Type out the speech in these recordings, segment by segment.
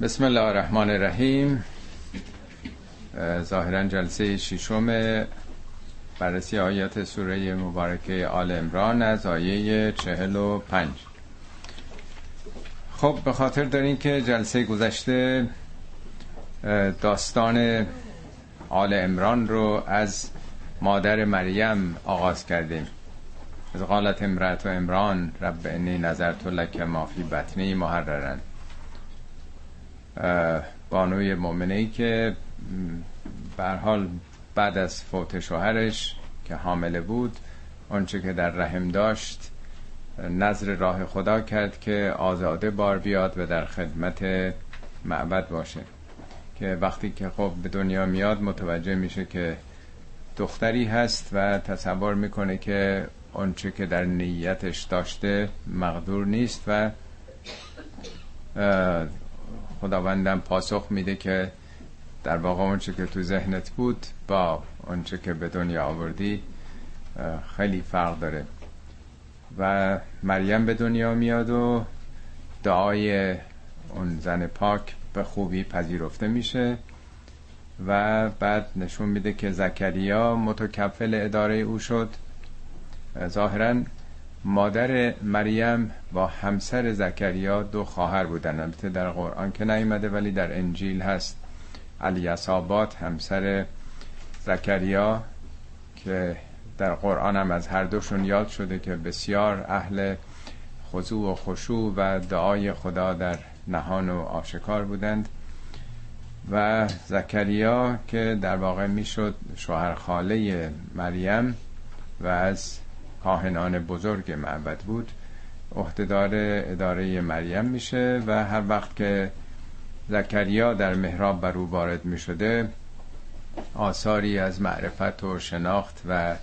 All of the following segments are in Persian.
بسم الله الرحمن الرحیم. ظاهرا جلسه ششم بررسی آیات سوره مبارکه آل امران از آیه چهل و پنج. خب به خاطر دارین که جلسه گذشته داستان آل امران رو از مادر مریم آغاز کردیم. از قالت امرأت و امران رب انی نظرت لک ما فی بطنی محررن بانوی مؤمنه ای که بر حال بعد از فوت شوهرش که حامله بود آنچه که در رحم داشت نظر راه خدا کرد که آزاده بار بیاد و در خدمت معبد باشه. که وقتی که خب به دنیا میاد متوجه میشه که دختری هست و تصور می‌کنه که آنچه که در نیتش داشته مقدور نیست و خداوندم پاسخ میده که در واقع آنچه که تو ذهنت بود با آنچه که به دنیا آوردی خیلی فرق داره. و مریم به دنیا میاد و دعای اون زن پاک به خوبی پذیرفته میشه و بعد نشون میده که زکریا متکفل اداره او شد. ظاهرا مادر مریم با همسر زکریا دو خواهر بودن. البته در قرآن که نیومده ولی در انجیل هست. الیسابات همسر زکریا که در قرآن هم از هر دوشون یاد شده که بسیار اهل خضوع و خشوع و دعای خدا در نهان و آشکار بودند. و زکریا که در واقع می‌شد شوهر خاله مریم و از کاهنان بزرگ معبد بود عهدهدار اداره مریم میشه و هر وقت که زکریا در محراب بر او وارد می شده آثاری از معرفت و شناخت و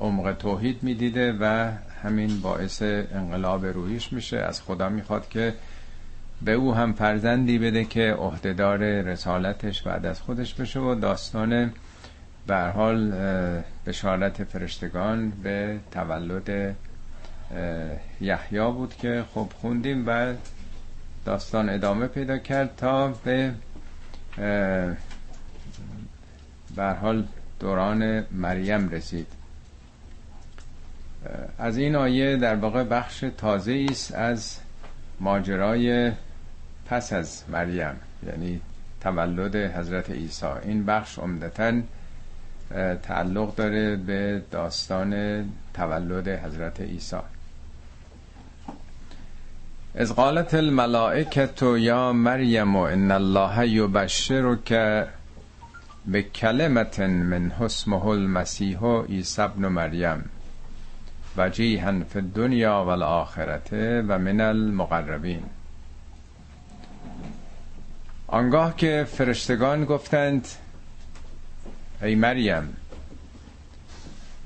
عمق توحید می‌دیده و همین باعث انقلاب روحیش میشه. از خدا می‌خواد که به او هم فرزندی بده که عهدهدار رسالتش بعد از خودش بشه و داستان به حال بشارت فرشتگان به تولد یحیی بود که خب خوندیم و داستان ادامه پیدا کرد تا به بر حال دوران مریم رسید. از این آیه در واقع بخش تازه است از ماجرای پس از مریم یعنی تولد حضرت عیسی. این بخش عمدتا تعلق داره به داستان تولد حضرت عیسی. از قالت الملائکه یا مریم ان الله یبشرک به کلمت من حسمه المسیح عیسی ابن مریم وجیها فی الدنیا و و من المقربین. آنگاه که فرشتگان گفتند ای مریم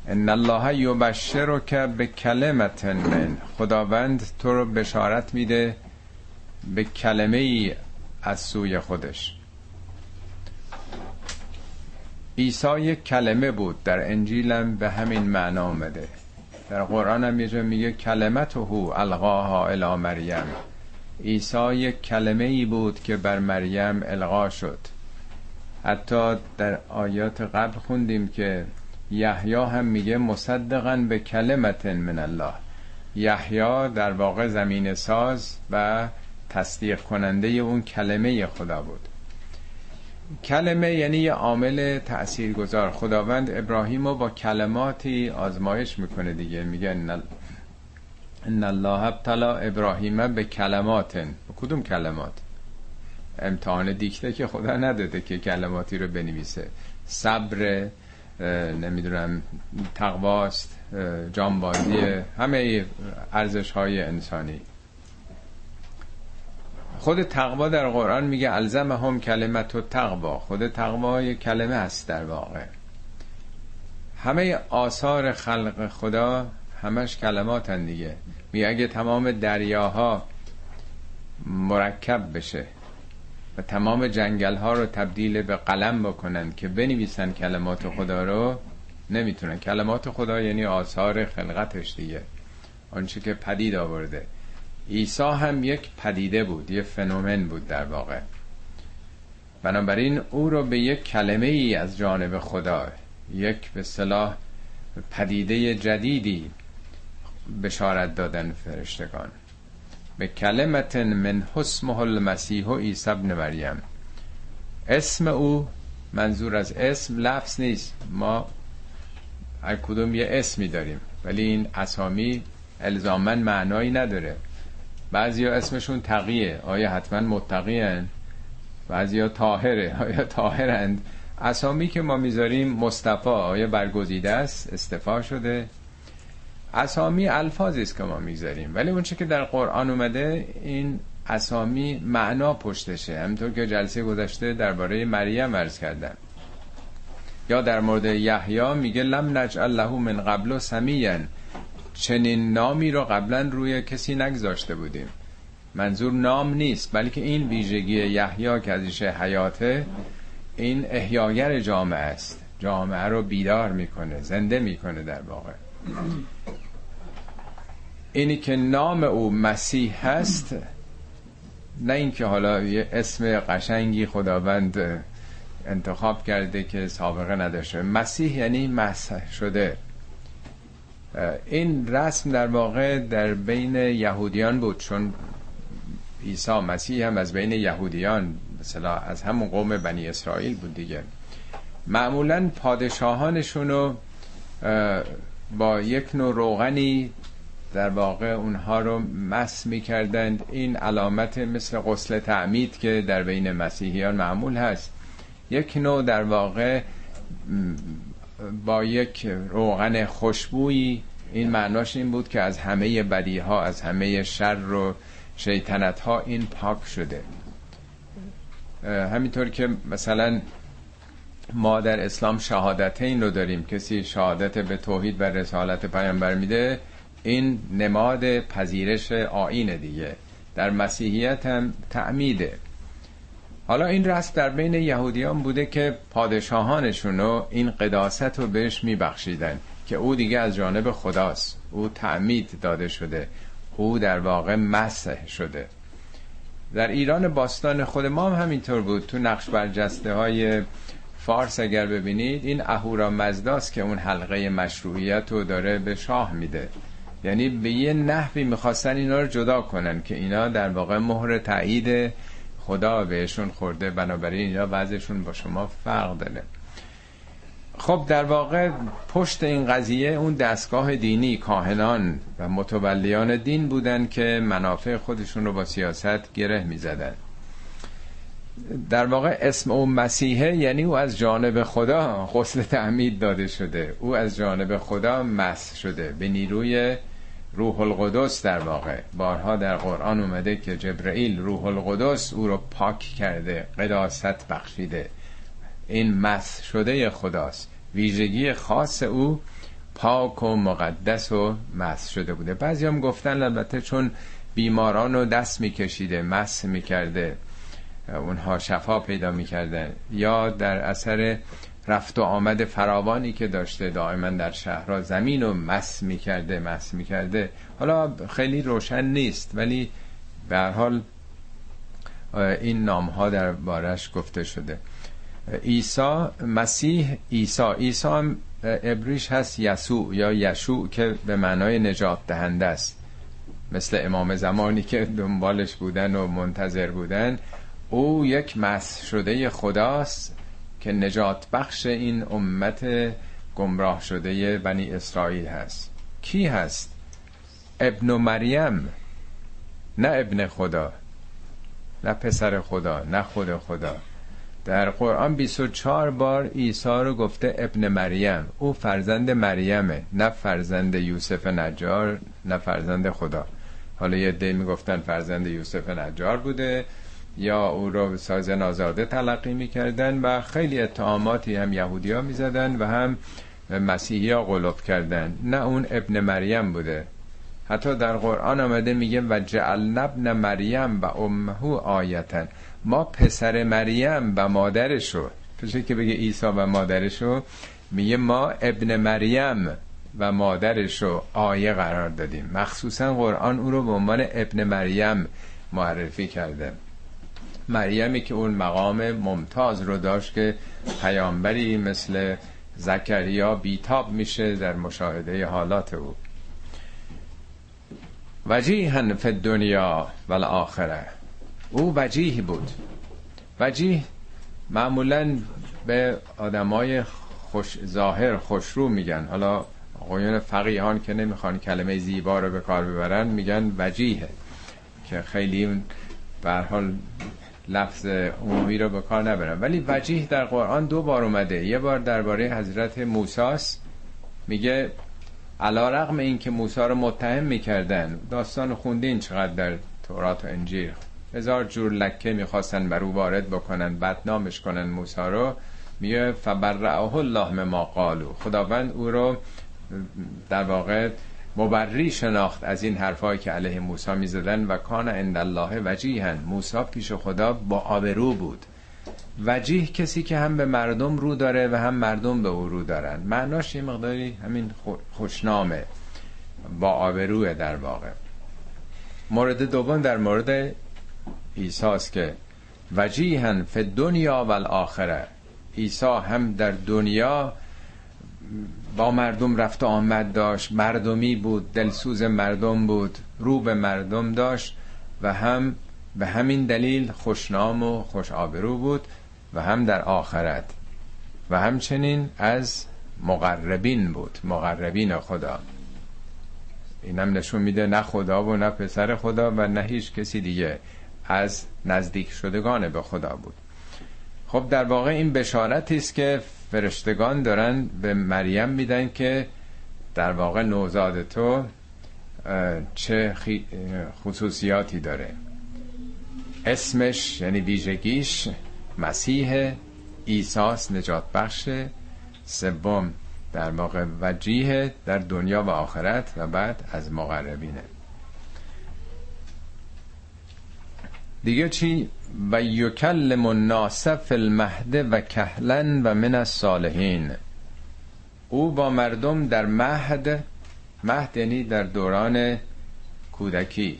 ان الله یبشرک به کلمت من. خداوند تو رو بشارت میده به کلمه ای از سوی خودش. عیسی یک کلمه بود در انجیلم به همین معنا آمده. در قرآن هم یه میگه کلمت هو القاها الی مریم. عیسی یک کلمه ای بود که بر مریم القا شد. حتی در آیات قبل خوندیم که یحیی هم میگه مصدقا به کلمت من الله. یحیی در واقع زمین ساز و تصدیق کننده اون کلمه خدا بود. کلمه یعنی یه عامل تأثیر گذار خداوند ابراهیم رو با کلماتی آزمایش می‌کنه دیگه. میگه ان الله ابتلا ابراهیم به کلمات. کدوم کلمات؟ امتحان دیکته که خدا نداده که کلماتی رو بنویسه. صبر نمی‌دونم تقواست جانبازی همه ارزش های انسانی. خود تقوا در قرآن میگه الزم هم کلمت و تقوا. خود تقوا یک کلمه است در واقع. همه آثار خلق خدا همش کلمات دیگه. میگه اگه تمام دریاها مرکب بشه و تمام جنگل ها رو تبدیل به قلم بکنن که بنویسن کلمات خدا رو نمی‌تونن. کلمات خدا یعنی آثار خلقتش دیگه. آنچه که پدید آورده. عیسی هم یک پدیده بود یه فنومن بود در واقع. بنابراین او رو به یک کلمه ای از جانب خدا یک به صلاح پدیده جدیدی بشارت دادن فرشتگان. به کلمت من حسمه المسیح و عیسی ابن مریم. اسم او منظور از اسم لفظ نیست. ما هر کدوم یه اسمی داریم ولی این اسامی الزامن معنایی نداره. بعضی اسمشون تقیه. آیا حتما متقی هن؟ بعضی ها تاهره آیا تاهرند اسامی که ما می‌ذاریم مصطفی. آیا برگزیده است؟ استفا شده. اسامی الفاظی است که ما می‌ذاریم. ولی اونچه که در قرآن اومده این اسامی معنا پشتشه. همینطور که جلسه گذشته درباره مریم عرض کردم. یا در مورد یحیی میگه لم نجعل له من قبل و سمیین چنین نامی رو قبلا روی کسی نگذاشته بودیم. منظور نام نیست بلکه این ویژگی یحیی که ازش حیاته این احیاگر جامعه است. جامعه رو بیدار می‌کنه زنده می‌کنه در واقع. اینی که نام او مسیح هست نه اینکه حالا یه اسم قشنگی خداوند انتخاب کرده که سابقه نداشته. مسیح یعنی مسح شده. این رسم در واقع در بین یهودیان بود چون عیسی مسیح هم از بین یهودیان مثلا از همون قوم بنی اسرائیل بود دیگه. معمولا پادشاهانشون رو با یک نوع روغنی در واقع اونها رو مس می‌کردند. این علامت مثل غسل تعمید که در بین مسیحیان معمول هست. یک نوع در واقع با یک روغن خوشبویی این معناش این بود که از همه بدی ها از همه شر و شیطنت ها این پاک شده. همینطور که مثلا ما در اسلام شهادت این رو داریم. کسی شهادت به توحید و رسالت پیامبر میده این نماد پذیرش آین دیگه. در مسیحیت هم تعمیده. حالا این رسم در بین یهودیان بوده که پادشاهانشون رو این قداست رو بهش میبخشیدن که او دیگه از جانب خداست. او تعمید داده شده. او در واقع مسح شده. در ایران باستان خود ما هم همینطور بود. تو نقش برجسته های فارس اگر ببینید این اهورا مزداست که اون حلقه مشروعیت رو داره به شاه میده. یعنی به یه نحوی می‌خواستن اینا رو جدا کنن که اینا در واقع مهر تایید خدا بهشون خورده بنابراین اینا وضعشون با شما فرق داره خب در واقع پشت این قضیه اون دستگاه دینی کاهنان و متولیان دین بودن که منافع خودشون رو با سیاست گره می زدن. در واقع اسم او مسیحه یعنی او از جانب خدا غسل تعمید داده شده او از جانب خدا مس شده به نیروی روح القدس در واقع. بارها در قرآن اومده که جبرئیل روح القدس او رو پاک کرده قداست بخشیده. این مس شده خداست. ویژگی خاص او پاک و مقدس و مس شده بوده. بعضی هم گفتن البته چون بیماران رو دست میکشیده مس می‌کرده اونها شفا پیدا می‌کردن. یا در اثر رفت و آمد فراوانی که داشته دائما در شهرها زمین رو مس می‌کرده مس می‌کرده. حالا خیلی روشن نیست ولی به حال این نام ها در بارش گفته شده. عیسی مسیح عیسی. عیسی هم ابریش هست یسوع یا یشوع که به معنای نجات دهنده است. مثل امام زمانی که دنبالش بودن و منتظر بودن. او یک مس شده خداست. که نجات بخش این امت گمراه شده بنی اسرائیل هست. کی هست؟ ابن مریم. نه ابن خدا نه پسر خدا نه خود خدا. در قرآن 24 بار عیسی رو گفته ابن مریم. او فرزند مریمه نه فرزند یوسف نجار نه فرزند خدا. حالا یه دی می‌گفتن فرزند یوسف نجار بوده. یا او رو ساز نازاده تلقی می‌کردن و خیلی اتهاماتی هم یهودی ها می‌زدن و هم مسیحی ها غلط کردن نه اون ابن مریم بوده. حتی در قرآن آمده میگه و جعل ابن مریم و امه آیتن ما پسر مریم و مادرشو. پیشه که بگه عیسی و مادرشو میگه ما ابن مریم و مادرش رو آیه قرار دادیم. مخصوصا قرآن او رو به عنوان ابن مریم معرفی کرده. مریمی که اون مقام ممتاز رو داشت که پیامبری مثل زکریا بیتاب میشه در مشاهده حالات او. وجیهن فی دنیا و آخره او وجیه بود. وجیه معمولا به آدمای خوش ظاهر خوشرو میگن. حالا آقایان فقیهان که نمی‌خوان کلمه زیبا رو به کار ببرن میگن وجیه که خیلی به حال لفظ عمومی رو به کار نبرن ولی وجیه در قرآن دو بار اومده. یه بار درباره حضرت موساس. میگه علا رقم این که موسا رو متهم می‌کردن داستان خوندین چقدر در تورات و انجیل. هزار جور لکه می‌خواستن بر او وارد بکنن بدنامش کنن موسا رو. میگه فبرعه الله ما قالو خداوند او رو در واقع مبری شناخت از این حرفایی که علیه موسی می‌زدن و کان عند الله وجیهن. موسی پیش خدا با آبرو بود. وجیه کسی که هم به مردم رو داره و هم مردم به او رو دارن. معناش یه مقداری همین خوشنامه. با آبروه در واقع. مورد دوم در مورد ایساست که وجیهن فی دنیا و الاخره. عیسی هم در دنیا با مردم رفت و آمد داشت. مردمی بود دلسوز مردم بود رو به مردم داشت و هم به همین دلیل خوشنام و خوش آبرو بود و هم در آخرت و همچنین از مقربین بود. مقربین خدا. اینم نشون میده نه خدا و نه پسر خدا و نه هیچ کسی دیگه از نزدیک شدگان به خدا بود. خب در واقع این بشارتی است که فرشتگان دارن به مریم میدن که در واقع نوزاد تو چه خصوصیاتی داره. اسمش یعنی ویژگیش مسیح ایساس نجات بخش سوم در واقع وجیه در دنیا و آخرت و بعد از مقربینه. دیگه چی و یکلم الناس فی المهد و کهلن و من الصالحین. او با مردم در مهد مهد یعنی در دوران کودکی.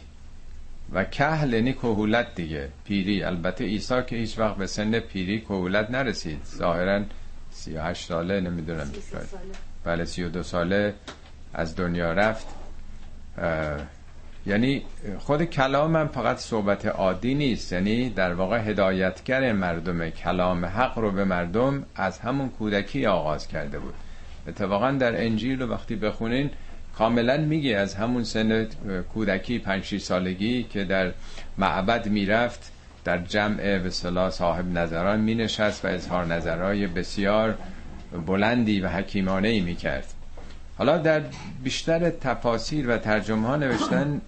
و کهل یعنی کهولت دیگه پیری. البته عیسی که هیچ وقت به سن پیری کهولت نرسید. ظاهرا 38 ساله نمی‌دونم بله 32 ساله از دنیا رفت. یعنی خود کلام هم فقط صحبت عادی نیست. یعنی در واقع هدایتگر مردم کلام حق رو به مردم از همون کودکی آغاز کرده بود. اتفاقا در انجیل رو وقتی بخونین کاملا میگه از همون سن کودکی 5 سالگی که در معبد می‌رفت در جمع به صاحب نظران می نشست و اظهار نظرهای بسیار بلندی و حکیمانه ای حالا در بیشتر تفاسیر و ترجمه ها نوشتن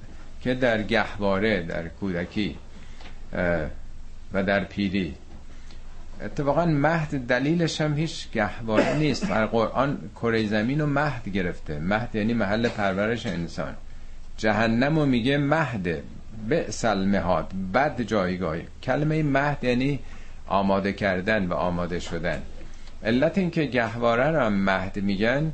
که در گهواره در کودکی و در پیری. اتفاقا مهد دلیلش هم هیچ گهواره نیست. در قرآن کره زمین و مهد گرفته. مهد یعنی محل پرورش انسان. جهنم و میگه مهده بئسل مهاد بد جایگاه کلمه مهد یعنی آماده کردن و آماده شدن. علت این که گهواره رو هم مهد میگن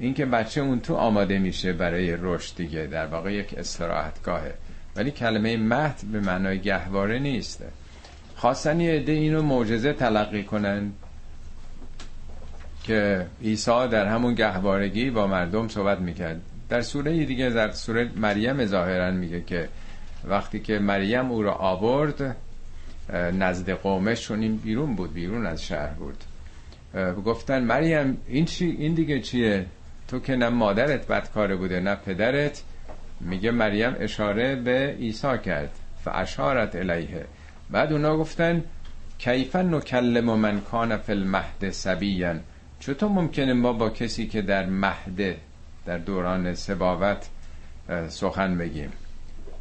اینکه بچه اون تو آماده میشه برای رشد دیگه در واقع یک استراحتگاهه. ولی کلمه مهد به معنای گهواره نیست. خواستن یه عده اینو معجزه تلقی کنن که عیسی در همون گهوارگی با مردم صحبت می‌کرد. در سوره دیگه در سوره مریم ظاهرا میگه که وقتی که مریم او را آورد نزد قومش چون این بیرون بود بیرون از شهر بود. گفتن مریم این چی؟ این دیگه چیه؟ تو که نه مادرت بدکاره بوده نه پدرت. میگه مریم اشاره به عیسی کرد. فاشارت الیه. بعد اونا گفتن کیف نکلم من کان فی المهد سبیا چطور ممکنه ما با کسی که در مهد در دوران سباوت سخن بگیم؟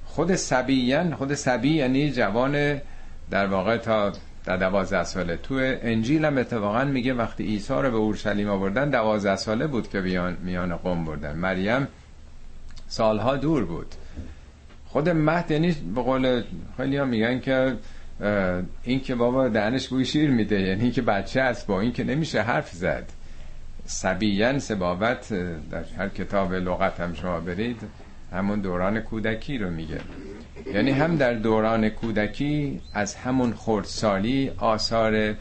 خود سبیین خود سبی یعنی جوان در واقع تا در دوازده ساله. تو انجیل هم اتفاقا میگه وقتی عیسی رو به اورشلیم آوردن دوازده ساله بود که بیان میان قوم بردن. مریم سالها دور بود. خود مهد یعنی به قول خیلی ها میگن که این که بابا دهنش بوی شیر میده یعنی که بچه است با این که نمیشه حرف زد. سبیین سبابت در هر کتاب لغت هم شما برید همون دوران کودکی رو میگه. یعنی هم در دوران کودکی از همون خردسالی آثار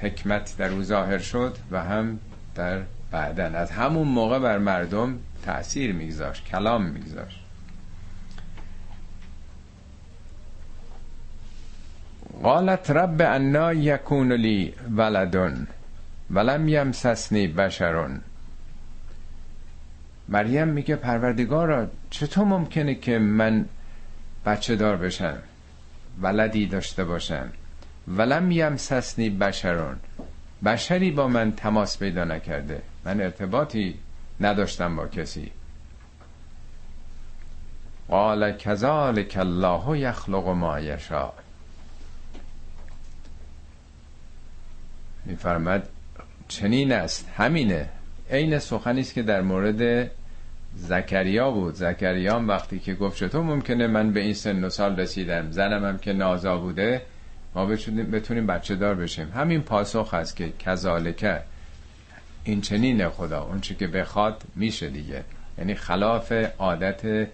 حکمت در او ظاهر شد و هم در بعدن. از همون موقع بر مردم تأثیر میگذاشت کلام میگذاشت. قالت رب انا یکون لی ولدن ولم یمسسنی بشرون. مریم میگه پروردگارا چطور ممکنه که من بچه دار بشم ولدی داشته باشم ولم یمسسنی بشرون. بشری با من تماس پیدا نکرده. من ارتباطی نداشتم با کسی. قال کذالک الله یخلق ما یشاء. میفرمد چنین است همینه. عین سخنی است که در مورد زکریا بود. زکریا وقتی که گفت چطور ممکنه من به این سن و سال رسیدم. زنم هم که نازا بوده ما بتونیم بچه دار بشیم. همین پاسخ هست که کذالکه این چنین خدا. اون چی که بخواد میشه دیگه. یعنی خلاف عادت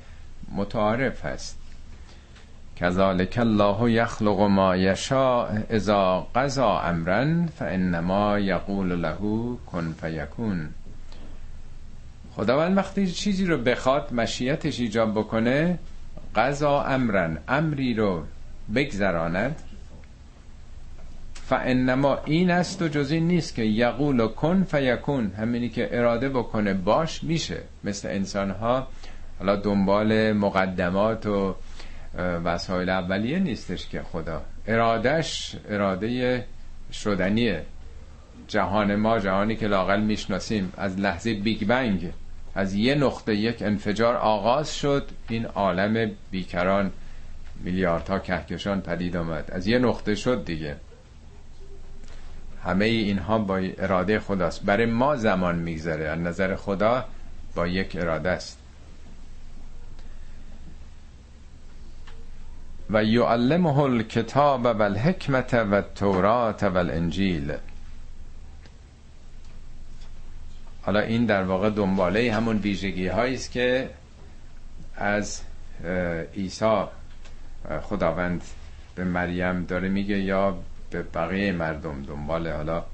متعارف هست کذالک الله یخلق ما یشاء اذا قضا امرا فانما یقول له کن فیکون. خداوند وقتی چیزی رو بخواد مشیتش ایجاب بکنه قضا امرن امری رو بگذراند. فانما این است و جز این نیست که یقول و کن فیکون همینی که اراده بکنه باش میشه. مثل انسان ها حالا دنبال مقدمات و وسایل اولیه نیستش که خدا. ارادش اراده شدنیه. جهان ما جهانی که لاقل می‌شناسیم از لحظه بیگ بنگ. از یه نقطه یک انفجار آغاز شد. این عالم بیکران میلیاردها کهکشان پدید آمد. از یه نقطه شد دیگه. همه اینها با اراده خداست. برای ما زمان میگذره از نظر خدا با یک اراده است. و یعلمه الکتاب و الحکمت و التورات و الانجیل حالا این در واقع دنباله همون ویژگی هایی است که از عیسی خداوند به مریم داره میگه یا به بقیه مردم دنبال حالا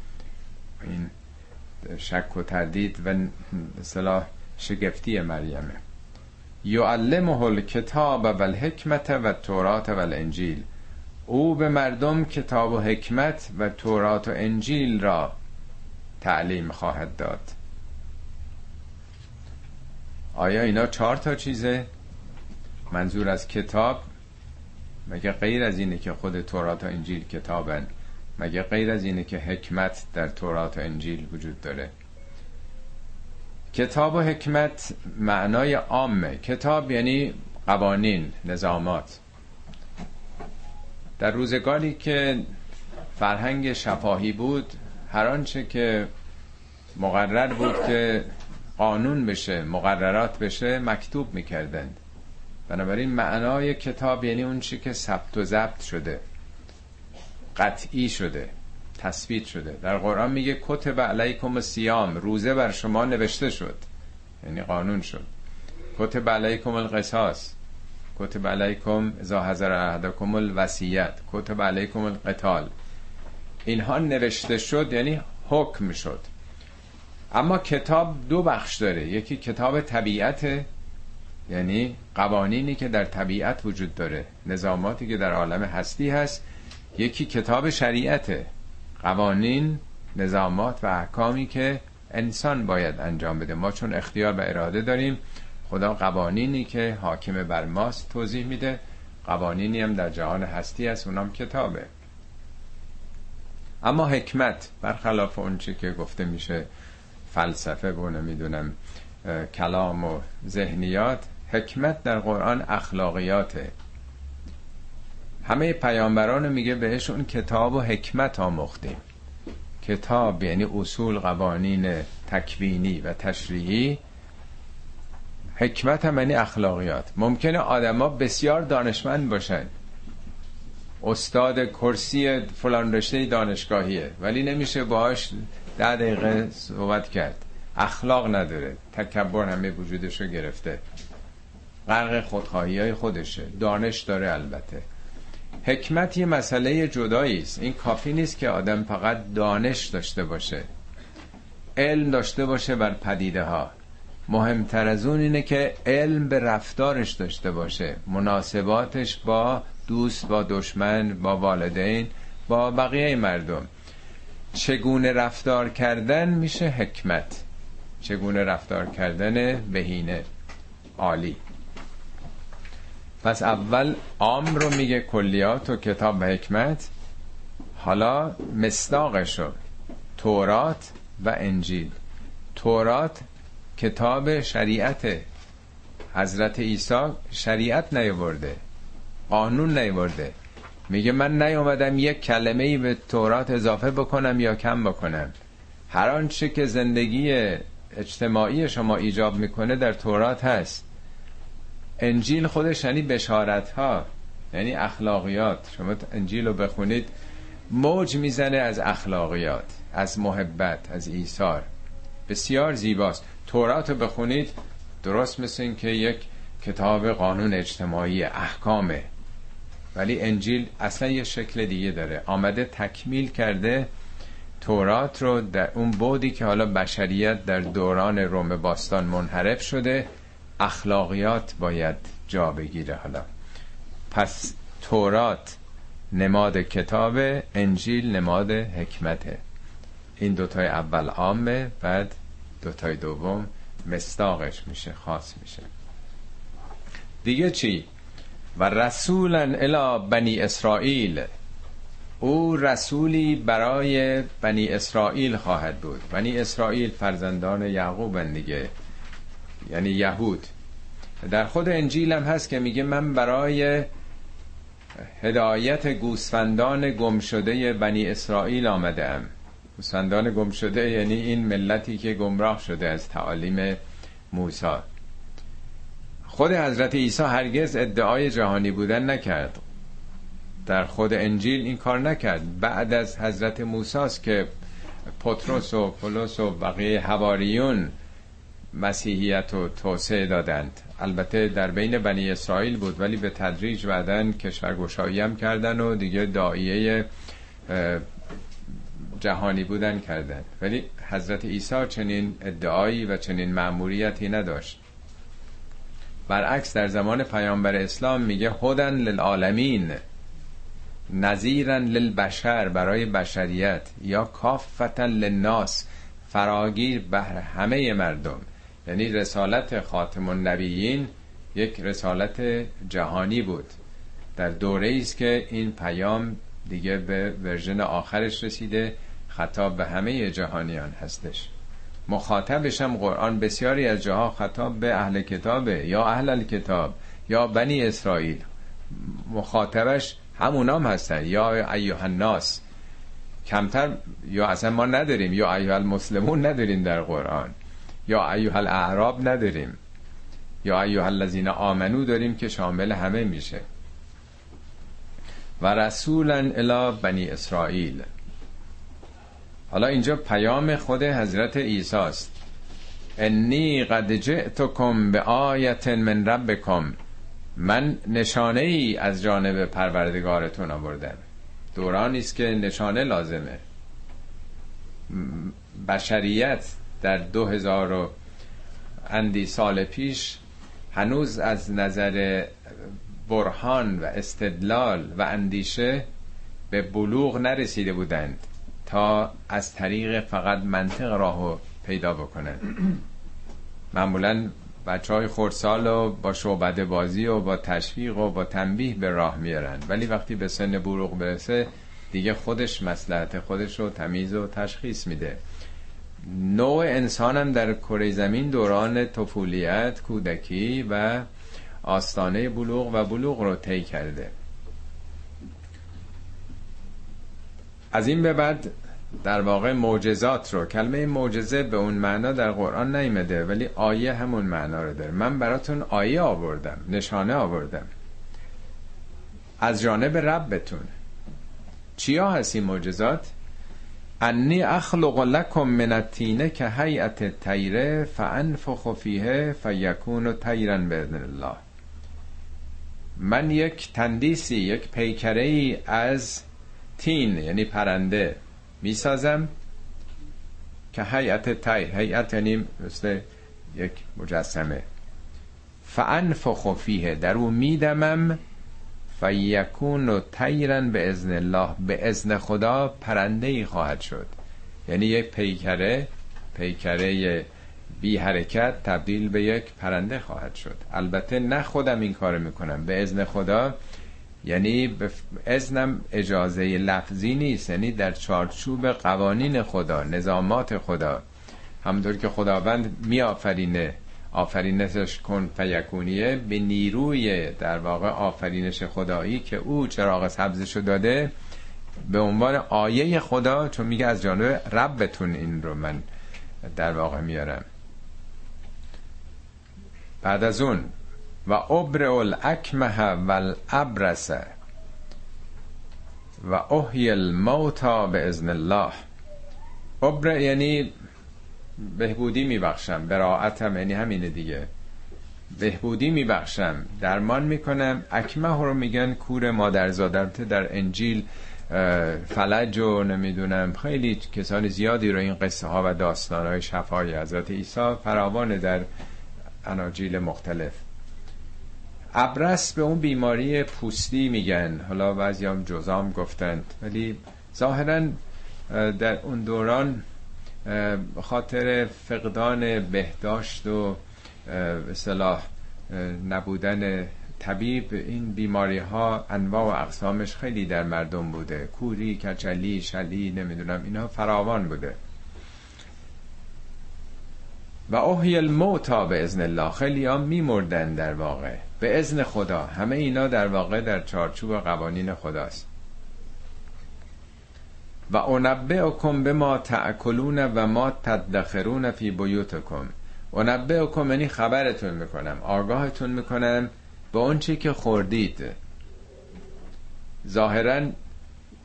این شک و تردید و مثلا شگفتی مریمه. یعلمه الکتاب و الحکمت و تورات و الانجیل. او به مردم کتاب و حکمت و تورات و انجیل را تعلیم خواهد داد. آیا اینا چهار تا چیزه؟ منظور از کتاب؟ مگه غیر از اینه که خود تورات و انجیل کتابن؟ مگه غیر از اینه که حکمت در تورات و انجیل وجود داره؟ کتاب و حکمت معنای عامه. کتاب یعنی قوانین نظامات. در روزگاری که فرهنگ شفاهی بود هر آنچه که مقرر بود که قانون بشه مقررات بشه مکتوب می‌کردند. بنابراین معنای کتاب یعنی اون چی که ثبت و ضبط شده قطعی شده تثبیت شده. در قرآن میگه کتب علیکم سیام روزه بر شما نوشته شد. یعنی قانون شد. کتب علیکم القصاص کتب علیکم اذا حضر احدکم الوصیت کتب علیکم القتال. اینها نوشته شد یعنی حکم شد. اما کتاب دو بخش داره. یکی کتاب طبیعت یعنی قوانینی که در طبیعت وجود داره نظاماتی که در عالم هستی هست. یکی کتاب شریعته قوانین نظامات و احکامی که انسان باید انجام بده. ما چون اختیار و اراده داریم خدا قوانینی که حاکم بر ماست توضیح میده. قوانینی هم در جهان هستی هست اونام کتابه. اما حکمت برخلاف اون چی که گفته میشه فلسفه و نمی‌دونم کلام و ذهنیات حکمت در قرآن اخلاقیاته. همه پیامبران میگه بهشون کتاب و حکمت آموختیم کتاب یعنی اصول قوانین تکوینی و تشریعی. حکمت هم یعنی اخلاقیات. ممکنه آدما بسیار دانشمند باشن. استاد کرسی فلان رشته دانشگاهیه ولی نمیشه باهاش ده دقیقه صحبت کرد. اخلاق نداره. تکبر همه وجودش رو گرفته. غرق خودخواهی های خودشه. دانش داره البته. حکمت یه مسئله جدایی است. این کافی نیست که آدم فقط دانش داشته باشه. علم داشته باشه بر پدیده ها مهمتر از اون اینه که علم به رفتارش داشته باشه. مناسباتش با دوست با دشمن با والدین با بقیه مردم. چگونه رفتار کردن میشه حکمت. چگونه رفتار کردن بهینه. عالی. پس اول عام رو میگه کلیات و کتاب و حکمت. حالا مصداقشو. تورات و انجیل. تورات کتاب شریعت. حضرت عیسی شریعت نیورده قانون نیورده میگه من نیومدم یک کلمه ای به تورات اضافه بکنم یا کم بکنم. هر آنچه که زندگی اجتماعی شما ایجاب می‌کنه در تورات هست. انجیل خودش یعنی بشارت ها یعنی اخلاقیات. شما انجیل رو بخونید موج می‌زنه از اخلاقیات از محبت از ایثار. بسیار زیباست. تورات رو بخونید درست مثل این که یک کتاب قانون اجتماعی احکامه. ولی انجیل اصلا یه شکل دیگه داره. آمده تکمیل کرده تورات رو در اون بودی که حالا بشریت در دوران روم باستان منحرف شده اخلاقیات باید جا بگیره حالا. پس تورات نماد کتاب انجیل نماد حکمته. این دوتای اول عامه بعد دوتای دوم مستاقش میشه خاص میشه. دیگه چی؟ و رسولا الی بنی اسرائیل. او رسولی برای بنی اسرائیل خواهد بود. بنی اسرائیل فرزندان یعقوب دیگه یعنی یهود. در خود انجیل هم هست که میگه من برای هدایت گوسفندان گم شده بنی اسرائیل آمده ام گوسفندان گم شده یعنی این ملتی که گمراه شده از تعالیم موسی. خود حضرت عیسی هرگز ادعای جهانی بودن نکرد. در خود انجیل این کار نکرد. بعد از حضرت موسی که پتروس و پولس و بقیه هواریون مسیحیت و توسعه دادند. البته در بین بنی اسرائیل بود ولی به تدریج بعدا کشورگشایی هم کردن و دیگه دایه جهانی بودن کردن. ولی حضرت عیسی چنین ادعایی و چنین مأموریتی نداشت. برعکس در زمان پیامبر اسلام میگه هدن للعالمین نظیرا للبشر برای بشریت یا کافتا للناس فراگیر بهر همه مردم. یعنی رسالت خاتم النبیین یک رسالت جهانی بود. در دوره است که این پیام دیگه به ورژن آخرش رسیده خطاب به همه جهانیان هستش. مخاطبش هم قرآن بسیاری از جاها خطاب به اهل کتابه یا اهل الکتاب یا بنی اسرائیل. مخاطبش همونام هستن. یا ایوه الناس کمتر یا اصلا ما نداریم. یا ایوه المسلمون نداریم در قرآن. یا ایوه الاعراب نداریم. یا ایوه الذین آمنو داریم که شامل همه میشه. و رسولا الی بنی اسرائیل. حالا اینجا پیام خود حضرت عیسی است. انی قد جئتکم به آیت من ربکم. من نشانه ای از جانب پروردگارتون آوردم. دورانی است که نشانه لازمه. بشریت در دو هزار و اندی سال پیش هنوز از نظر برهان و استدلال و اندیشه به بلوغ نرسیده بودند. تا از طریق فقط منطق راهو پیدا بکنن معمولا بچه های خورسال و با شعبده بازی و با تشویق و با تنبیه به راه میارن. ولی وقتی به سن بروغ برسه دیگه خودش مسلحت خودش رو تمیز و تشخیص میده. نوع انسانم در کره زمین دوران طفولیت کودکی و آستانه بلوغ و بلوغ رو طی کرده. از این به بعد در واقع معجزات رو کلمه معجزه به اون معنا در قرآن نیمده ولی آیه همون معنا رو داره. من براتون آیه آوردم نشانه آوردم. از جانب ربتون. چیا هست این معجزات؟ انی اخلق لکم من التینه که هیئت تیره فانفخ فیه فیکون تیرا باذن الله. من یک تندیسی یک پیکره ای از تین یعنی پرنده می‌سازم که هیئت تیر هیئت یعنی مثل یک مجسمه. فانفخ فیه در او میدمم فیکون و تیرن به ازن الله به ازن خدا پرنده ای خواهد شد. یعنی یک پیکره پیکره بی حرکت تبدیل به یک پرنده خواهد شد. البته نه خودم این کار می‌کنم. به ازن خدا یعنی ازنم اجازه لفظی نیست یعنی در چارچوب قوانین خدا نظامات خدا. همونطور که خداوند میآفرینه آفرینشش کن فیکونیه به نیروی در واقع آفرینش خدایی که او چراغ سبزشو داده به عنوان آیه خدا چون میگه از جانب ربتون این رو من در واقع میارم. بعد از اون و ابر الاکمه و الابرس و احی الموتا به ازن الله. ابر یعنی بهبودی میبخشم براعتم یعنی همینه دیگه. بهبودی میبخشم درمان می‌کنم. اکمه رو میگن کور مادرزادرته در انجیل فلج و نمی‌دونم خیلی کسان زیادی رو این قصه ها و داستان های شفای حضرت عیسی فراوانه در اناجیل مختلف. ابرس به اون بیماری پوستی میگن. حالا بعضی هم جزام گفتند. ولی ظاهرا در اون دوران خاطر فقدان بهداشت و صلاح نبودن طبیب این بیماری ها انواع و اقسامش خیلی در مردم بوده. کوری، کچلی، شلی نمی‌دونم اینا فراوان بوده. و اوهی الموتا به ازن الله. خیلی ها میمردن در واقع. به ازن خدا. همه اینا در واقع در چارچوب قوانین خداست. و اکم به ما تأکلون و ما تدخرون فی بیوتکم. اکم یعنی خبرتون می‌کنم. آگاهتون می‌کنم به اون چی که خوردید. ظاهرا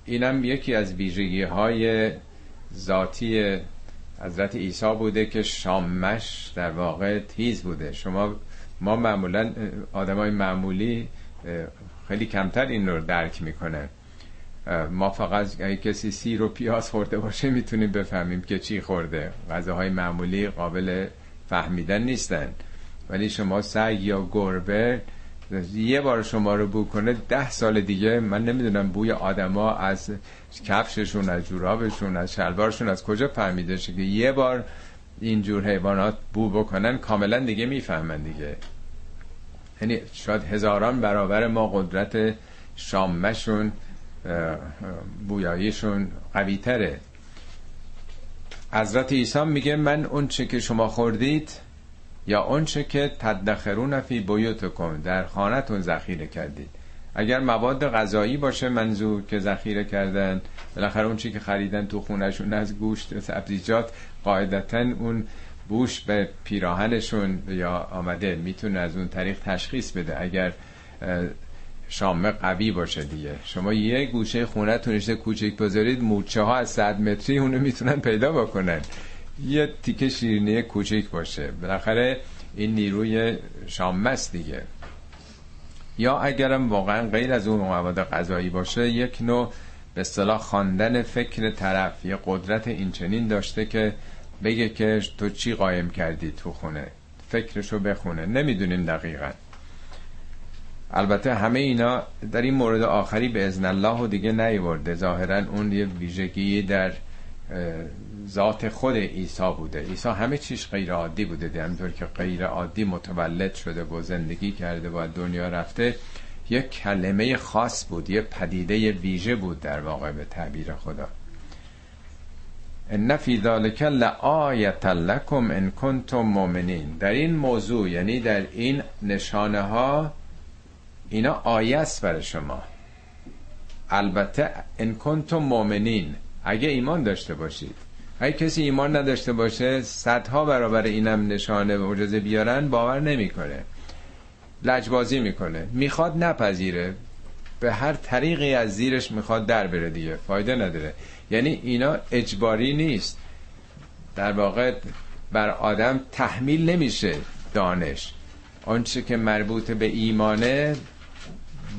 اینم یکی از ویژگی های ذاتی حضرت عیسی بوده که شامش در واقع تیز بوده. شما ما معمولا آدمای معمولی خیلی کمتر این رو درک می‌کنن. ما فقط اگه کسی سیر و پیاز خورده باشه می‌تونیم بفهمیم که چی خورده. غذاهای معمولی قابل فهمیدن نیستن. ولی شما سگ یا گربه یه بار شما رو بو کنه ده سال دیگه من نمی‌دونم بوی آدما از کفششون از جورابشون از شلوارشون از کجا فهمیده که یه بار اینجور حیوانات بو بکنن کاملا دیگه می‌فهمن دیگه. یعنی شاید هزاران برابر ما قدرت شامشون بویاییشون قوی تره حضرت عیسی میگه من اون چه که شما خوردید یا اون چه که تدخرون فی بیوتکم در خانتون ذخیره کردید. اگر مواد غذایی باشه منظور که ذخیره کردن بالاخره اون چی که خریدن تو خونهشون از گوشت سبزیجات قاعدتا اون بوش به پیراهنشون یا آمده می‌تونه از اون طریق تشخیص بده اگر شامه قوی باشه دیگه. شما یه گوشه خونه تونشته کوچک بذارید مورچه ها از صد متری اونو می‌تونن پیدا بکنن. یه تیکه شیرینی کوچک باشه. بالاخره این نیروی شامه است دیگه. یا اگرم واقعا غیر از اون مواد غذایی باشه یک نوع به اصطلاح خواندن فکر طرف یه قدرت اینچنین داشته که بگه که تو چی قایم کردی تو خونه؟ فکرشو بخونه. نمی‌دونیم دقیقا. البته همه اینا در این مورد آخری به ازن الله و دیگه نیورده. ظاهرا اون یه ویژگی در ذات خود عیسی بوده. عیسی همه چیش غیر عادی بوده. همینطور که غیر عادی متولد شده و زندگی کرده و دنیا رفته یک کلمه خاص بود یه پدیده ویژه بود در واقع به تعبیر خدا. ان فی ذلک لآیه لکم ان کنتم مؤمنین. در این موضوع یعنی در این نشانه ها اینا آیه است برای شما. البته ان کنتم مؤمنین. اگه ایمان داشته باشید. اگه کسی ایمان نداشته باشه صدها برابر اینم نشانه و معجزه بیارن باور نمی‌کنه. لجبازی می‌کنه. می‌خواد نپذیره. به هر طریقی از زیرش می‌خواد در بره دیگه. فایده نداره. یعنی اینا اجباری نیست. در واقع بر آدم تحمیل نمیشه دانش. آنچه که مربوط به ایمانه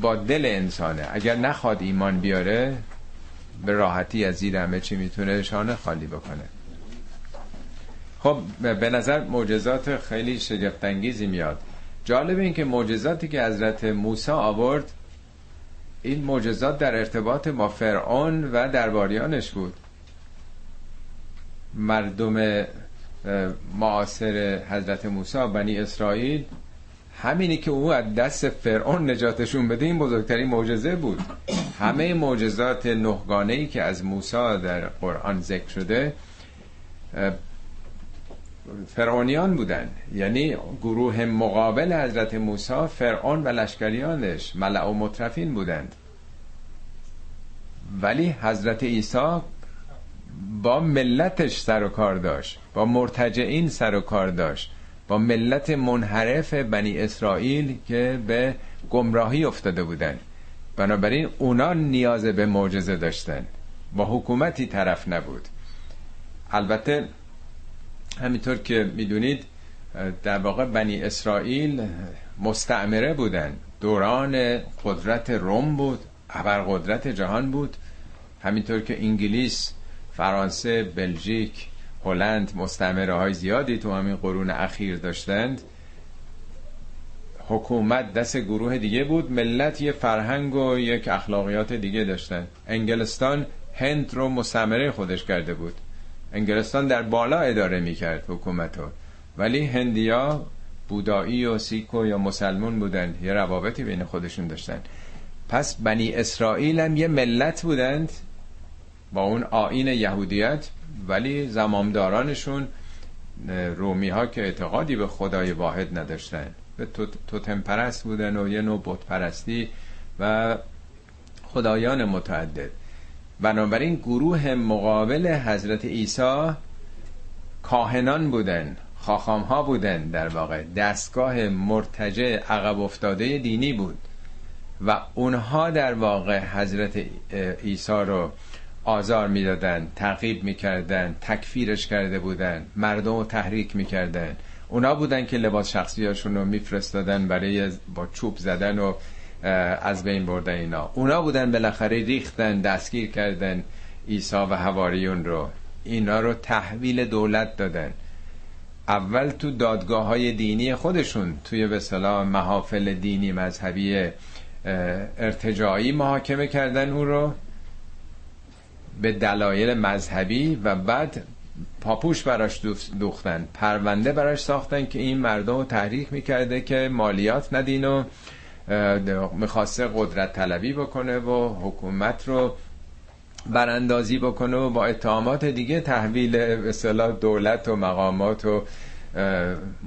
با دل انسانه. اگر نخواد ایمان بیاره به راحتی از زیر همه چی می‌تونه شانه خالی بکنه. خب به نظر معجزات خیلی شگفتانگیزی میاد. جالب این که معجزاتی که حضرت موسی آورد این معجزات در ارتباط با فرعون و درباریانش بود. مردم معاصر حضرت موسی بنی اسرائیل همینی که او از دست فرعون نجاتشون بده این بزرگترین معجزه بود. همه معجزات نهگانه ای که از موسی در قرآن ذکر شده فرعونیان بودن. یعنی گروه مقابل حضرت موسی فرعون و لشکریانش ملع و مطرفین بودند. ولی حضرت عیسی با ملتش سر و کار داشت با مرتجعین سر و کار داشت. با ملت منحرف بنی اسرائیل که به گمراهی افتاده بودند. بنابراین اونا نیاز به معجزه داشتن با حکومتی طرف نبود. البته همینطور که می‌دونید در واقع بنی اسرائیل مستعمره بودن دوران قدرت روم بود قدرت جهان بود. همینطور که انگلیس فرانسه بلژیک هلند مستعمره های زیادی تو همین قرون اخیر داشتند. حکومت دست گروه دیگه بود ملت یه فرهنگ و یک اخلاقیات دیگه داشتن. انگلستان هند رو مستعمره خودش کرده بود. انگلستان در بالا اداره می‌کرد حکومت رو. ولی هندیا بودایی و سیکو یا مسلمون بودن یه روابطی بین خودشون داشتن. پس بنی اسرائیل هم یه ملت بودند. با اون آین یهودیت ولی زمامدارانشون رومی ها که اعتقادی به خدای واحد نداشتن. به توتم پرست بودن و یه نوع بت پرستی و خدایان متعدد. بنابراین گروه مقابل حضرت عیسی کاهنان بودن خاخام ها بودن در واقع. دستگاه مرتجع عقب افتاده دینی بود. و اونها در واقع حضرت عیسی رو آزار می‌دادن تعقیب می‌کردن تکفیرش کرده بودن مردم رو تحریک می‌کردن. اونا بودن که لباس شخصی هاشون رو میفرستادن برای با چوب زدن و از بین بردن اینا. اونا بودن بالاخره ریختن دستگیر کردن عیسی و هواریون رو. اینا رو تحویل دولت دادن. اول تو دادگاه های دینی خودشون توی به صلاح محافل دینی مذهبی ارتجاعی محاکمه کردن اون رو. به دلایل مذهبی و بعد پاپوش براش دوختن. پرونده براش ساختن که این مردم رو تحریک می‌کرده که مالیات ندین و می‌خواسته قدرت طلبی بکنه و حکومت رو براندازی بکنه و با اتهامات دیگه تحویل اصطلاح دولت و مقامات و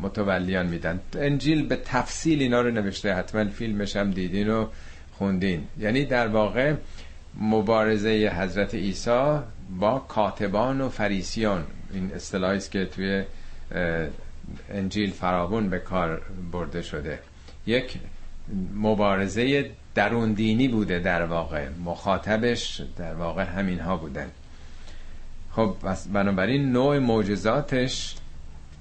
متولیان میدن. انجیل به تفصیل اینا رو نوشته. حتما فیلمش هم دیدین و خوندین. یعنی در واقع مبارزه حضرت عیسی با کاتبان و فریسیان. این اصطلاحی است که توی انجیل فراون به کار برده شده. یک مبارزه درون دینی بوده در واقع. مخاطبش در واقع همین ها بودن. خب بنابراین نوع معجزاتش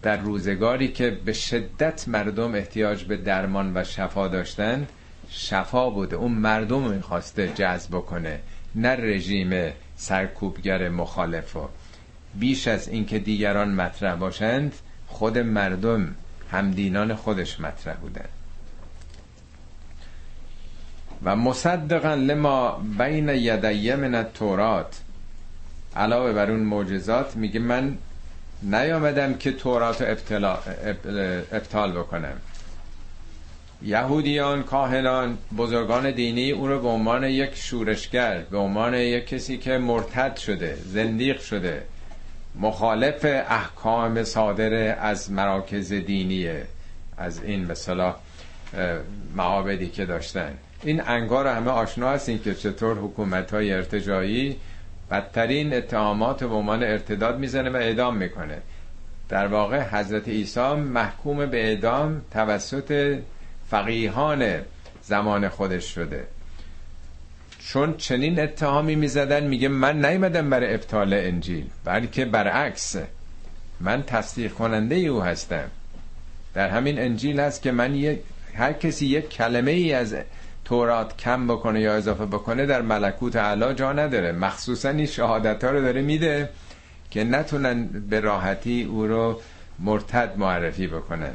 در روزگاری که به شدت مردم احتیاج به درمان و شفا داشتند شفا بوده. اون مردم می‌خواسته جذب کنه نه رژیم سرکوبگر مخالف بیش از اینکه دیگران مطرح باشند خود مردم همدینان خودش مطرح بودند و مصدقا لما بین یدیه من التورات علاوه بر اون معجزات میگه من نیامدم که تورات ابطال بکنم. یهودیان کاهنان بزرگان دینی او رو به عنوان یک شورشگر به عنوان یک کسی که مرتد شده زندیق شده. مخالف احکام صادر از مراکز دینیه از این مثلا معابدی که داشتن. این انگار همه آشنا هستین که چطور حکومت های ارتجایی بدترین اتهامات به عنوان ارتداد می‌زنه و اعدام می‌کنه. در واقع حضرت عیسی محکوم به اعدام توسط فقیهان زمان خودش شده. چون چنین اتهامی می‌زدن میگه من نیومدم برای ابطال انجیل بلکه برعکس من تصدیق کننده او هستم. در همین انجیل هست که من یک هر کسی یک کلمه ای از تورات کم بکنه یا اضافه بکنه در ملکوت علا جا نداره. مخصوصا این شهادت ها رو داره میده که نتونن به راحتی او رو مرتد معرفی بکنن.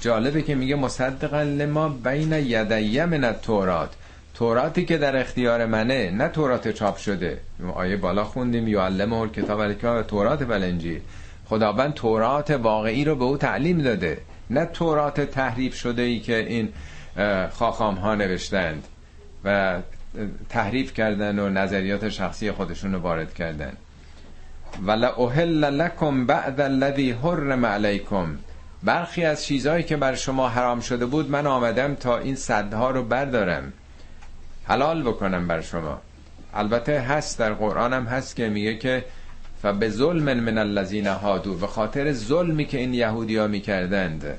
جالبه که میگه مصدقا لما بین یدیه من تورات توراتی که در اختیار منه نه تورات چاپ شده. آیه بالا خوندیم یعلمه کتاب الکتاب تورات بلنجی خداوند تورات واقعی رو به او تعلیم داده نه تورات تحریف شده ای که این خاخام ها نوشتند و تحریف کردن و نظریات شخصی خودشون رو وارد کردن. ولا احل لکم بعد الذی حرم علیکم برخی از چیزهایی که بر شما حرام شده بود من آمدم تا این صدها رو بردارم. حلال بکنم بر شما. البته هست در قرآن هم هست که میگه که به ظلم من الذین هادو به خاطر ظلمی که این یهودی ها می‌کردند.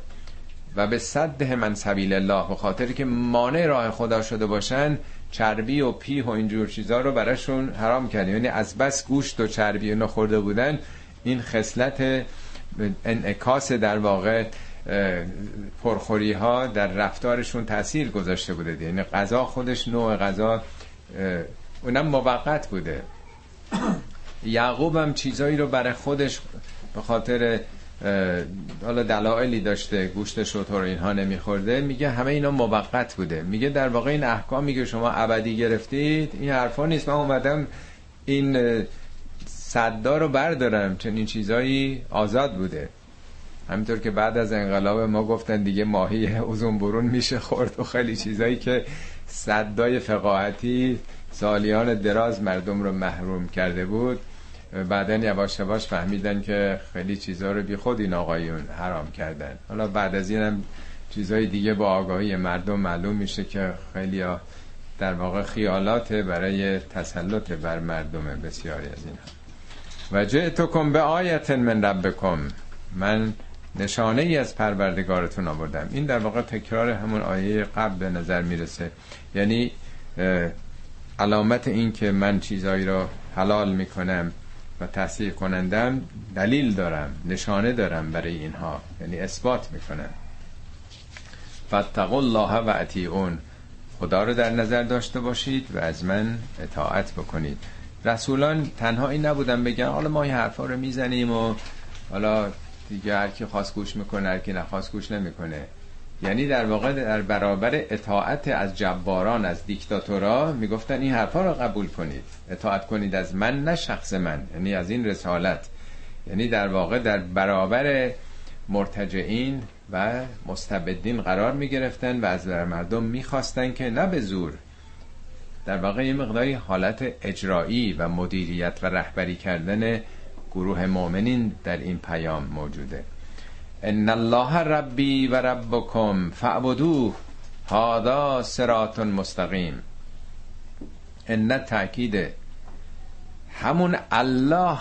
و به صد من سبیل الله به خاطر که مانع راه خدا شده باشن چربی و پیه و اینجور چیزا رو براشون حرام کردیم یعنی از بس گوشت و چربی اینا خورده بودن این خصلت انعکاس در واقع پرخوری ها در رفتارشون تاثیر گذاشته بوده یعنی غذا خودش نوع غذا اونم موقت بوده. یعقوب هم چیزایی رو برای خودش به خاطر حالا دلایلی داشته گوشت شطور اینها نمیخورده میگه همه اینا موقت بوده. میگه در واقع این احکامی که شما ابدی گرفتید این حرفا نیست. من اومدم این صدا رو بردارم. چون این چیزایی آزاد بوده. همینطور که بعد از انقلاب ما گفتن دیگه ماهی اوزون برون میشه خورد و خیلی چیزایی که صدای فقاهتی سالیان دراز مردم رو محروم کرده بود. بعدا یواش یواش فهمیدن که خیلی چیزها رو بی خود این آقایون حرام کردن. حالا بعد از این هم چیزهای دیگه با آگاهی مردم معلوم میشه که خیلی در واقع خیالات برای تسلط بر مردم بسیاری از این و جئتکم به آیت من ربکم. من نشانه ای از پروردگارتون آوردم. این در واقع تکرار همون آیه قبل به نظر می‌رسه. یعنی علامت این که من چیزایی را حلال می‌کنم و تصدیق کنندم دلیل دارم نشانه دارم برای اینها. یعنی اثبات می‌کنم. فتقوا الله و اطیعون. خدا رو در نظر داشته باشید و از من اطاعت بکنید. رسولان تنها این نبودن بگن حالا ما این حرفا رو می‌زنیم و حالا دیگه هر کی خواست گوش می‌کنه هر کی نخواست گوش نمی‌کنه. یعنی در واقع در برابر اطاعت از جباران از دیکتاتورا می‌گفتن این حرفا رو قبول کنید. اطاعت کنید از من نه شخص من. یعنی از این رسالت. یعنی در واقع در برابر مرتجعین و مستبدین قرار می‌گرفتن و از مردم می‌خواستن که نه به زور در واقع یه مقداری حالت اجرایی و مدیریت و رهبری کردن گروه مؤمنین در این پیام موجوده. ان الله ربی و ربکم فعبدوه هادا سرات مستقیم. ان تأکیده همون الله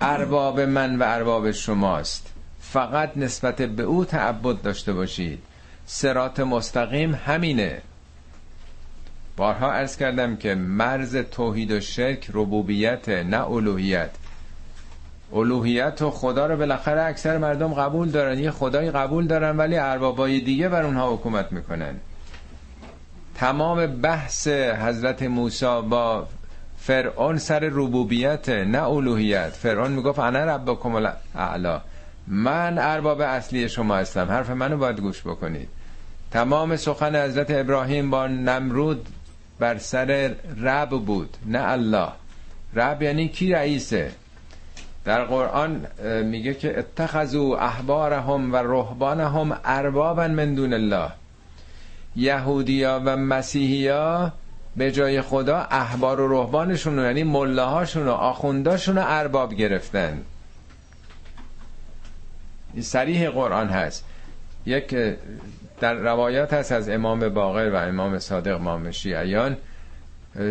ارباب من و ارباب شماست. فقط نسبت به او تعبد داشته باشید. سرات مستقیم همینه. بارها ارز کردم که مرز توحید و شرک ربوبیت نه الوهیت. الوهیت و خدا رو بالاخره اکثر مردم قبول دارن. یه خدایی قبول دارن ولی اربابای دیگه بر اونها حکومت می‌کنن. تمام بحث حضرت موسی با فرعون سر ربوبیت نه الوهیت. فرعون می‌گفت انا ربکم الاعلا. من ارباب اصلی شما هستم. حرف منو باید گوش بکنید. تمام سخن حضرت ابراهیم با نمرود بر سر رب بود نه الله. رب یعنی کی رئیسه؟ در قرآن میگه که اتخذوا احبارهم و رهبانهم اربابا من دون الله. یهودیا و مسیحیا به جای خدا احبار و رهبانشون یعنی ملاهاشون و آخونداشون رو ارباب گرفتن. این سریح قرآن هست. یک در روایات هست از امام باقر و امام صادق امام شیعیان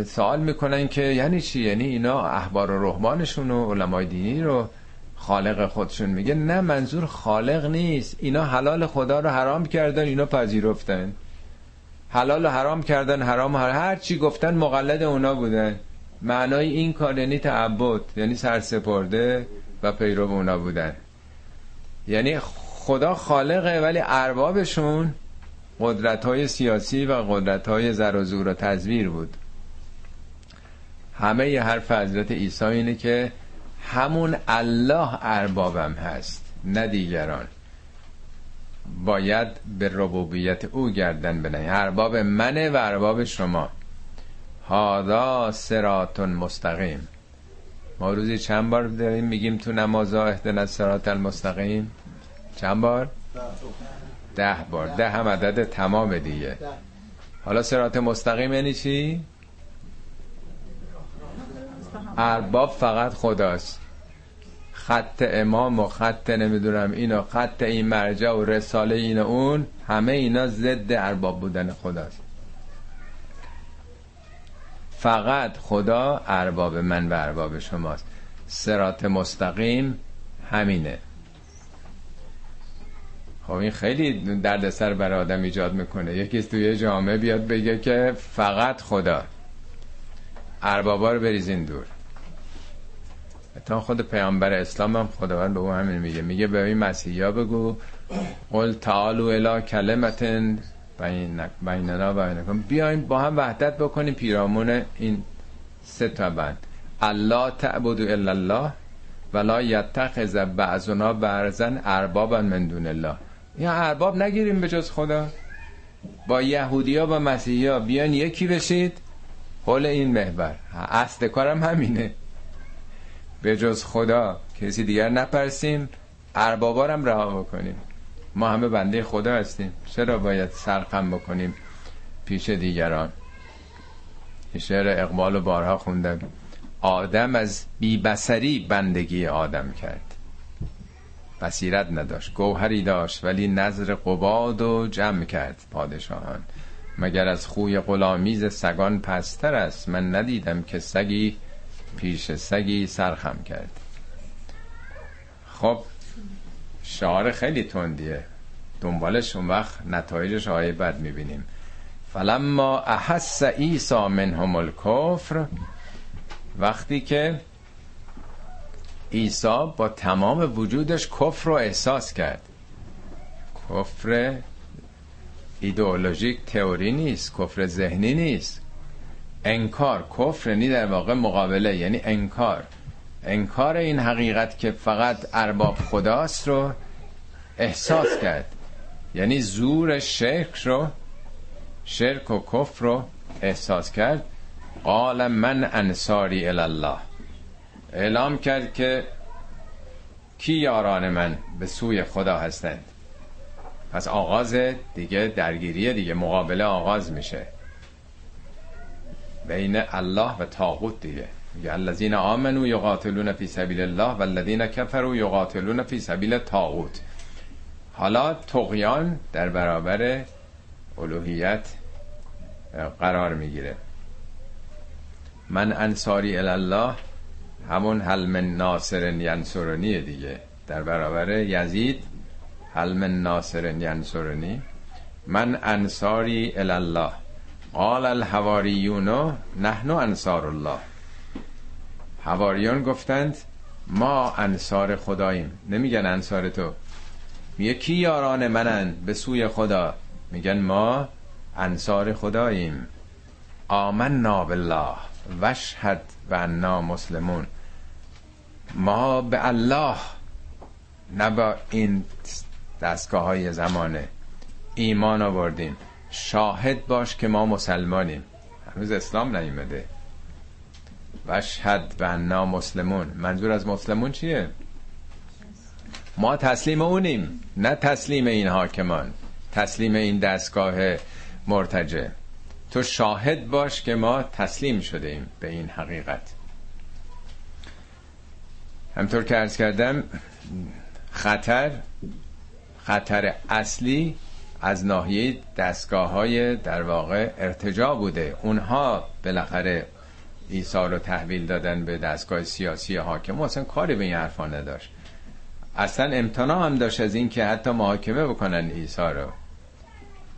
سوال می‌کنن که یعنی چی؟ یعنی اینا احبار و رحمانشون و علمای دینی رو خالق خودشون میگه؟ نه منظور خالق نیست. اینا حلال خدا رو حرام کردن اینا پذیرفتن. حلال و حرام کردن حرام و هر چی گفتن مقلد اونا بودن. معنای این کار یعنی تعبد یعنی سرسپرده و پیرو اونا بودن. یعنی خدا خالقه ولی اربابشون قدرت های سیاسی و قدرت های زر و زور و تزویر بود. همه ی حرف حضرت عیسی اینه که همون الله اربابم هست نه دیگران. باید به ربوبیت او گردن بنهی. ارباب منه و ارباب شما. هادا سراتون مستقیم. ما روزی چند بار داریم میگیم تو نمازا اهدنا سرات المستقیم؟ چند بار؟ ده بار. ده هم عدد تمام دیگه. حالا سرات مستقیم یعنی چی؟ ارباب فقط خداست. خط امام و خط نمی‌دونم اینو خط این مرجع و رساله این و اون همه اینا ضد ارباب بودن خداست. فقط خدا ارباب من و ارباب شماست. سرات مستقیم همینه. خب این خیلی دردسر برای آدم ایجاد می‌کنه. یکی توی جامعه بیاد بگه که فقط خدا. اربابا رو بریزین دور. تا خود پیامبر اسلام هم خداوند به او همین میگه. میگه به این مسیحی بگو قل تعالو الا کلمتن بیننا و بیایم با هم وحدت بکنیم پیرامون این سه تا بند. الله تعبدو الا الله ولا یتخذ بعضنا بعضا اربابا من دون الله. یا ارباب نگیریم به جز خدا. با یهودیا و مسیحیا بیان یکی بشید. حول این محور. اصل کارم همینه. به جز خدا کسی دیگر نپرسیم. اربابارم رها بکنیم. ما همه بنده خدا هستیم. چرا باید سرخم بکنیم پیش دیگران؟ شعر اقبال و بارها خوندم. آدم از بیبسری بندگی آدم کرد. بصیرت نداشت گوهری داشت ولی نظر قباد و جمع کرد پادشاهان. مگر از خوی غلامیز سگان پستر است؟ من ندیدم که سگی پیش سگی سرخم کرد. خب شعار خیلی تندیه. دنبالش اون وقت نتایجش آیه بد می‌بینیم. فلما احس ایسا منهم الکفر وقتی که عیسی با تمام وجودش کفر رو احساس کرد. کفر ایدئولوژیک تئوری نیست کفر ذهنی نیست. انکار کفر یعنی در واقع مقابله یعنی انکار. انکار این حقیقت که فقط ارباب خداست رو احساس کرد. یعنی زور شرک رو شرک و کفر رو احساس کرد. قال من انصاری الله. اعلام کرد که کی یاران من به سوی خدا هستند. پس آغاز دیگه درگیری دیگه مقابله آغاز میشه. بین الله و تاغوت دیگه. الذین آمنو یقاتلون فی سبیل الله و الذین کفروا یقاتلون فی سبیل تاغوت حالا تقیان در برابر الوهیت قرار می‌گیره. من انصاری الله همون حلم ناصر ینصرنی دیگه. در برابر یزید حلم ناصر ینصرنی من انصاری الله قال الحواریون نحن انصار الله. حواریون گفتند ما انصار خداییم. نمیگن انصار تو. میگه کی یاران منن؟ به سوی خدا. میگن ما انصار خداییم. آمنا بالله. وشهد و انا مسلمون. ما به الله نه با این دستگاه های زمانه. ایمان آوردیم. شاهد باش که ما مسلمانیم. هنوز اسلام نیومده. وشهد و انا مسلمون. منظور از مسلمون چیه؟ ما تسلیم اونیم نه تسلیم این حاکمان. تسلیم این دستگاه مرتجع. تو شاهد باش که ما تسلیم شده ایم به این حقیقت. همطور که ارز کردم خطر خطر اصلی از ناحیه دستگاه های در واقع ارتجا بوده. اونها بالاخره ایسا رو تحویل دادن به دستگاه سیاسی حاکم. اصلا کاری به این حرفا نداشت. اصلا امتناع هم داشت از این که حتی محاکمه بکنن ایسا رو.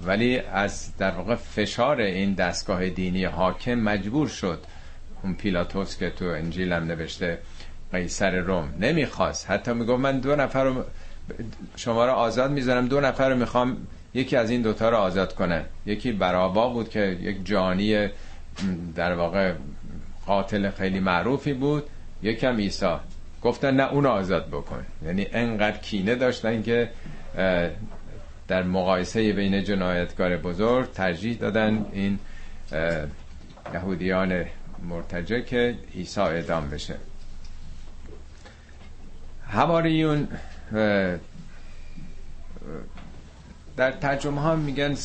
ولی از در واقع فشار این دستگاه دینی حاکم مجبور شد اون پیلاتوس که تو انجیل هم نوشته قیصر روم نمی‌خواست. حتی می‌گفت من دو نفر رو شما رو آزاد می‌ذارم دو نفر رو می‌خوام یکی از این دوتا رو آزاد کنه یکی برابا بود که یک جانی در واقع قاتل خیلی معروفی بود یکم ایسا گفتن نه اون آزاد بکن. یعنی انقدر کینه داشتن که در مقایسه بین جنایتکار بزرگ ترجیح دادن این یهودیان مرتجه که عیسی اعدام بشه. هواریون در ترجمه ها میگن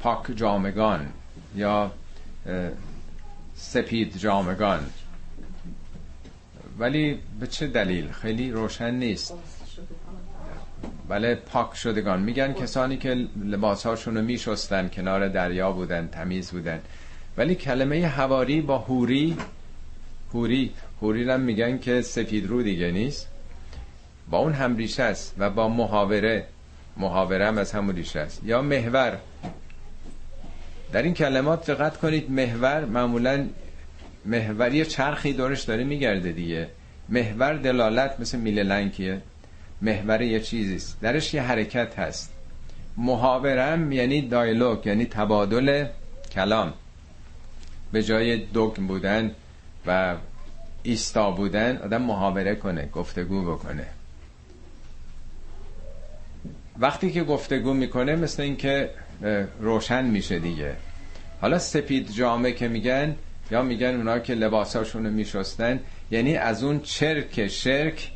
پاک جامگان یا سپید جامگان. ولی به چه دلیل؟ خیلی روشن نیست. بله پاک شدگان. میگن کسانی که لباسهاشون رو میشستن کنار دریا بودن تمیز بودن. ولی کلمه هواری با هوری هوری هوری هم میگن که سفید رو دیگه نیست. با اون هم ریشه است و با محاوره محاوره هم از همون ریشه است. یا محور. در این کلمات دقت کنید محور معمولا محوری چرخی دورش داره میگرده دیگه. محور دلالت مثل میله لنکیه محور یه چیزیست درش یه حرکت هست. محاورم یعنی دایلوگ یعنی تبادل کلام. به جای دگم بودن و ایستا بودن آدم محاوره کنه گفتگو بکنه. وقتی که گفتگو می‌کنه مثل اینکه روشن میشه دیگه. حالا سپید جامعه که میگن یا میگن اونا که لباساشونو میشستن یعنی از اون چرک شرک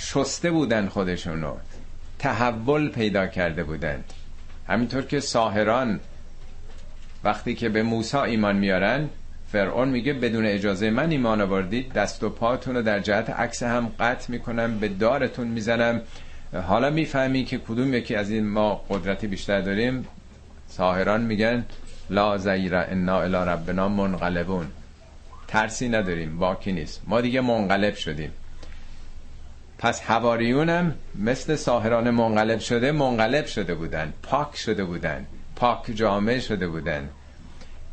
شسته بودن خودشونو. تحول پیدا کرده بودند همینطور که ساهران وقتی که به موسی ایمان میارن فرعون میگه بدون اجازه من ایمان آوردید دست و پاتون رو در جهت عکس هم قطع می‌کنم به دارتون می‌زنم. حالا می‌فهمی که کدوم یکی از این ما قدرتی بیشتر داریم. ساهران میگن لا زیر انا الی ربنا منقلبون. ترسی نداریم باکی نیست. ما دیگه منقلب شدیم. پس هواریون مثل ساهران منقلب شده منقلب شده بودن پاک شده بودن پاک جامعه شده بودن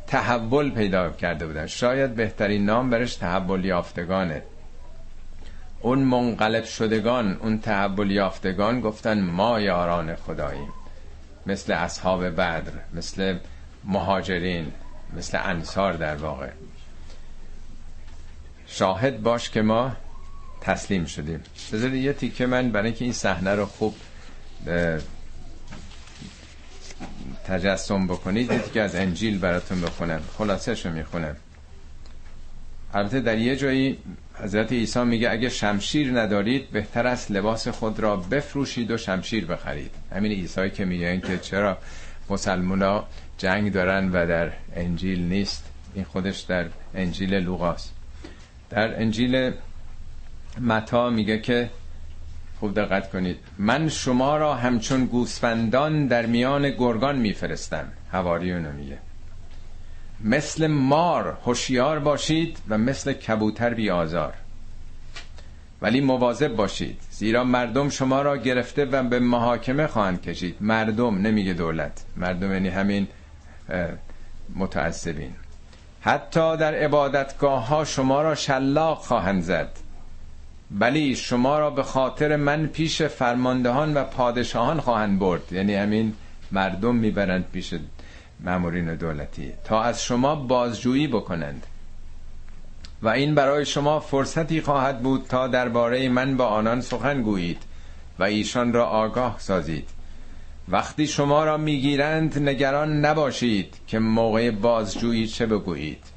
تحول پیدا کرده بودن. شاید بهترین نام برش تحول یافتگانه. اون منقلب شدگان اون تحول یافتگان گفتن ما یاران خداییم. مثل اصحاب بدر مثل مهاجرین مثل انصار در واقع. شاهد باش که ما تسلیم شدیم. بذارید یه تیکه من برای اینکه این صحنه رو خوب تجسم بکنید یه تیکه از انجیل براتون بخونم. خلاصش رو می‌خونم. البته در یه جایی حضرت عیسی میگه اگه شمشیر ندارید بهتر است لباس خود را بفروشید و شمشیر بخرید. همین عیسی که میگه که چرا مسلمونا جنگ دارن و در انجیل نیست. این خودش در انجیل لوقاست. در انجیل متا میگه که خوب دقت کنید. من شما را همچون گوسفندان در میان گرگان میفرستم. هواریونو میگه. مثل مار هوشیار باشید و مثل کبوتر بی آزار. ولی مواظب باشید. زیرا مردم شما را گرفته و به محاکمه خواهند کشید. مردم نمیگه دولت. مردم یعنی همین متعصبین. حتی در عبادتگاه ها شما را شلاق خواهند زد. ولی شما را به خاطر من پیش فرماندهان و پادشاهان خواهند برد. یعنی همین مردم می‌برند پیش مامورین دولتی. تا از شما بازجویی بکنند. و این برای شما فرصتی خواهد بود تا درباره من با آنان سخن گویید و ایشان را آگاه سازید. وقتی شما را می‌گیرند نگران نباشید که موقع بازجویی چه بگویید.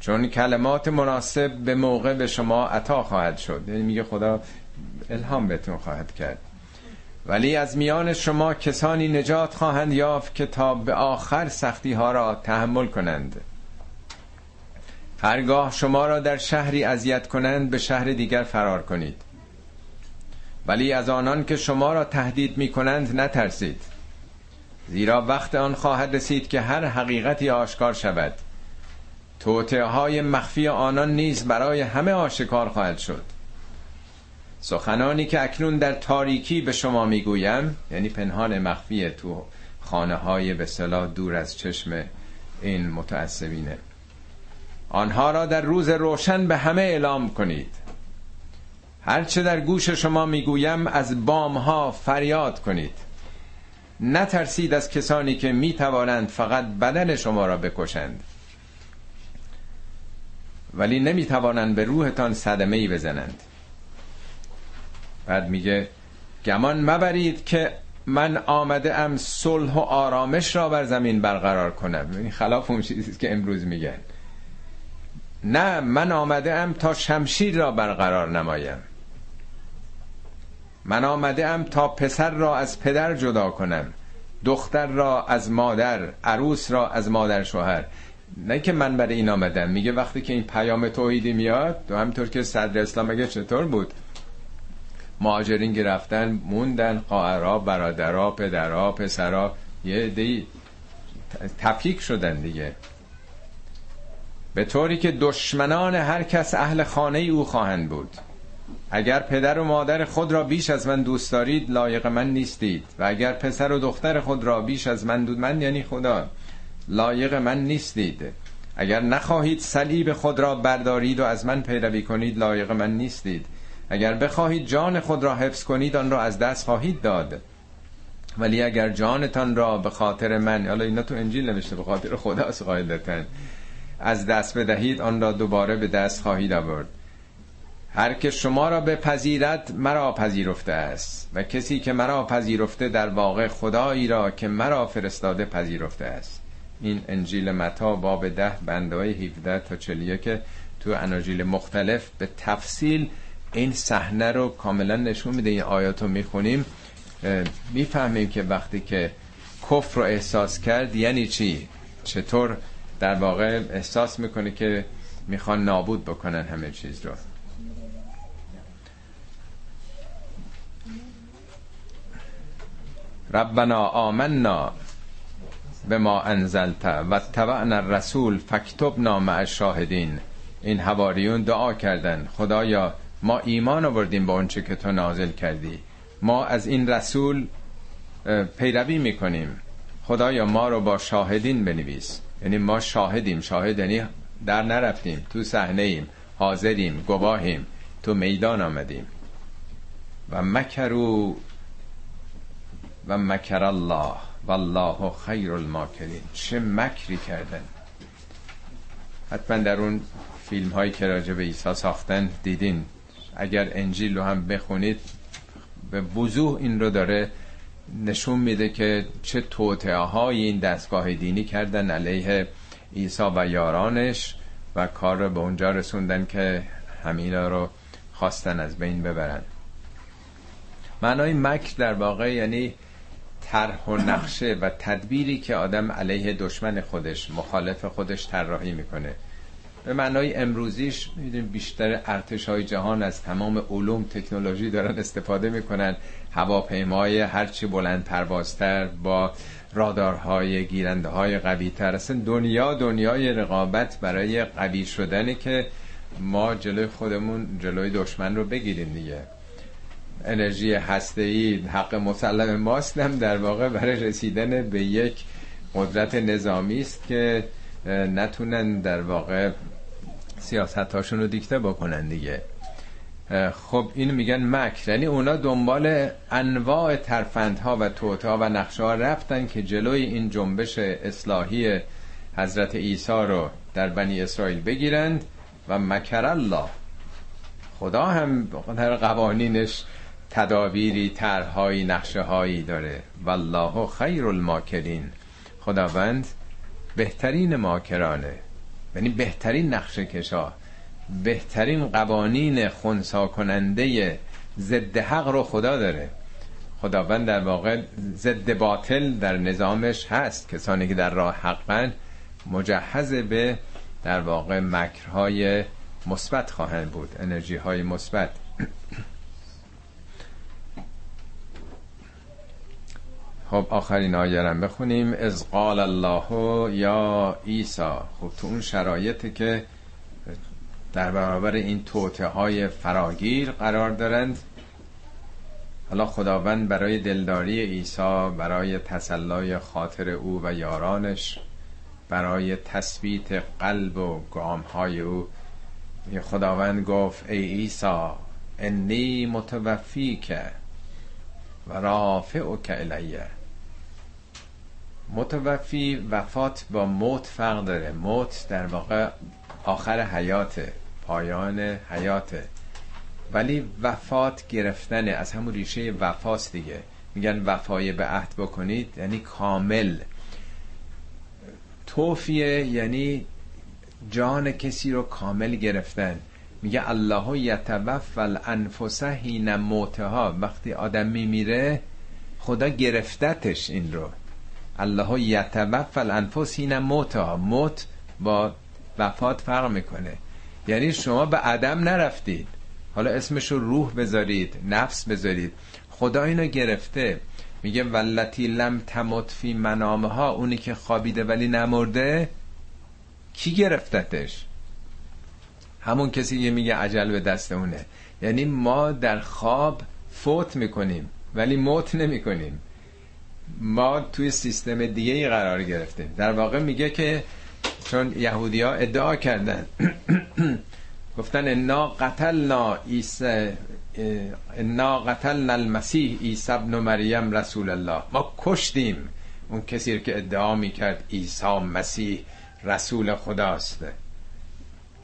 چون کلمات مناسب به موقع به شما عطا خواهد شد. یعنی میگه خدا الهام بهتون خواهد کرد. ولی از میان شما کسانی نجات خواهند یافت که تا به آخر سختی ها را تحمل کنند. هرگاه شما را در شهری اذیت کنند به شهر دیگر فرار کنید. ولی از آنان که شما را تهدید می کنند نترسید. زیرا وقت آن خواهد رسید که هر حقیقتی آشکار شود. توطعه مخفی آنان نیز برای همه آشکار خواهد شد. سخنانی که اکنون در تاریکی به شما می‌گویم یعنی پنهان مخفی تو خانه های به صلاح دور از چشم این متعصبینه. آنها را در روز روشن به همه اعلام کنید. هرچه در گوش شما می‌گویم از بام ها فریاد کنید. نترسید از کسانی که می‌توانند فقط بدن شما را بکشند. ولی نمی‌توانند به روحتان صدمه ای بزنند. بعد میگه گمان مبرید که من آمده ام صلح و آرامش را بر زمین برقرار کنم. یعنی خلاف اون چیزی که امروز میگن. نه من آمده ام تا شمشیر را برقرار نمایم. من آمده ام تا پسر را از پدر جدا کنم. دختر را از مادر عروس را از مادر شوهر. نه که من برای این آمدم. میگه وقتی که این پیام توحیدی میاد تو همینطور که صدر اسلام مگه چطور بود؟ مهاجرین گرفتن موندن قائرا برادرها پدرها پسرها یه دی تفکیک شدن دیگه. به طوری که دشمنان هر کس اهل خانه او خواهند بود. اگر پدر و مادر خود را بیش از من دوست دارید لایق من نیستید. و اگر پسر و دختر خود را بیش از من دود من یعنی خدا. لایق من نیستید. اگر نخواهید صلیب خود را بردارید و از من پیروی کنید لایق من نیستید. اگر بخواهید جان خود را حفظ کنید آن را از دست خواهید داد. ولی اگر جانتان را به خاطر من حالا اینا تو انجیل نوشته به خاطر خداست قاعدتا از دست بدهید آن را دوباره به دست خواهید آورد. هر که شما را بپذیرد مرا پذیرفته است. و کسی که مرا پذیرفته در واقع خدایی را که مرا فرستاده پذیرفته است. این انجیل متا باب ده بنده های 17 تا 41 که تو اناجیل مختلف به تفصیل این صحنه رو کاملا نشون میده این آیات رو می‌خونیم. می‌فهمیم که وقتی که کفر رو احساس کرد یعنی چی؟ چطور در واقع احساس می‌کنه که می‌خوان نابود بکنن همه چیز رو؟ ربنا آمنا. به ما انزلت و تبعنا الرسول فکتبنا مع الشاهدین. این هواریون دعا کردن خدایا ما ایمان آوردیم با اونچه که تو نازل کردی. ما از این رسول پیروی می‌کنیم. خدایا ما رو با شاهدین بنویس. یعنی ما شاهدیم. شاهد یعنی در نرفتیم. تو صحنه ایم حاضریم. گواهیم. تو میدان آمدیم. و مکرو و مکر الله والله خیر الماکرین. چه مکری کردن. حتما در اون فیلم هایی که راجع به عیسی ساختن دیدین. اگر انجیل رو هم بخونید به وضوح این رو داره نشون میده که چه توطعه های این دستگاه دینی کردن علیه عیسی و یارانش و کار رو به اونجا رسوندن که همینا رو خواستن از بین ببرن. معنای مکر در واقع یعنی طرح و نقشه و تدبیری که آدم علیه دشمن خودش مخالف خودش طراحی می‌کنه. به معنای امروزیش می‌دونیم بیشتر ارتش های جهان از تمام علوم تکنولوژی دارن استفاده می‌کنن. هواپیمای هرچی بلند پروازتر با رادارهای گیرنده های قوی تر اصلا دنیا دنیای رقابت برای قوی شدنه که ما جلوی خودمون جلوی دشمن رو بگیریم دیگه. انرژی ای حق مسلم ماست هم در واقع برای رسیدن به یک قدرت نظامی است که نتونن در واقع سیاست هاشون رو دیکته بکنن دیگه. خب این میگن مکر یعنی اونا دنبال انواع ترفندها و توتا و نقشه ها رفتن که جلوی این جنبش اصلاحی حضرت عیسی رو در بنی اسرائیل بگیرند و مکر الله. خدا هم در قوانینش تدابیری طرحهایی نقشه هایی داره. والله خیر الماکرین. خداوند بهترین ماکرانه. یعنی بهترین نقشه کشا بهترین قوانین خونسا کننده ضد حق رو خدا داره. خداوند در واقع ضد باطل در نظامش هست. کسانی که در راه حقن مجهز به در واقع مکرهای مثبت خواهند بود. انرژی های مثبت. خب آخرین آیه بخونیم. از قال الله یا ایسا خب تو اون شرایطی که در برابر این توته های فراگیر قرار دارند حالا خداوند برای دلداری عیسی برای تسلای خاطر او و یارانش برای تثبیت قلب و گامهای او خداوند گفت ای عیسی انی متوفیک و رافعک الیه. متوفی وفات با موت فرق داره. موت در واقع آخر حیاته پایان حیاته ولی وفات گرفتنه. از همون ریشه وفاست دیگه. میگن وفای به عهد بکنید یعنی کامل. توفیه یعنی جان کسی رو کامل گرفتن. میگه الله یتوفى الانفس حین موتها. وقتی آدم میمیره خدا گرفتتش این رو. الله یتوفى الانفس حین موتها موت با وفات فرق می‌کنه. یعنی شما به عدم نرفتید. حالا اسمشو روح بذارید نفس بذارید. خدا اینو گرفته. میگه ولتی لم تمت فی منامها. اونی که خوابیده ولی نمرده کی گرفتتش؟ همون کسی که میگه عجل به دست اونه. یعنی ما در خواب فوت می‌کنیم ولی موت نمی‌کنیم. ما توی سیستم دیگه ای قرار گرفتیم. در واقع میگه که چون یهودی ها ادعا کردن گفتن انا قتلنا عیسی انا قتلنا المسیح عیسی ابن مریم رسول الله. ما کشتیم اون کسی که ادعا می‌کرد عیسی مسیح رسول خداست.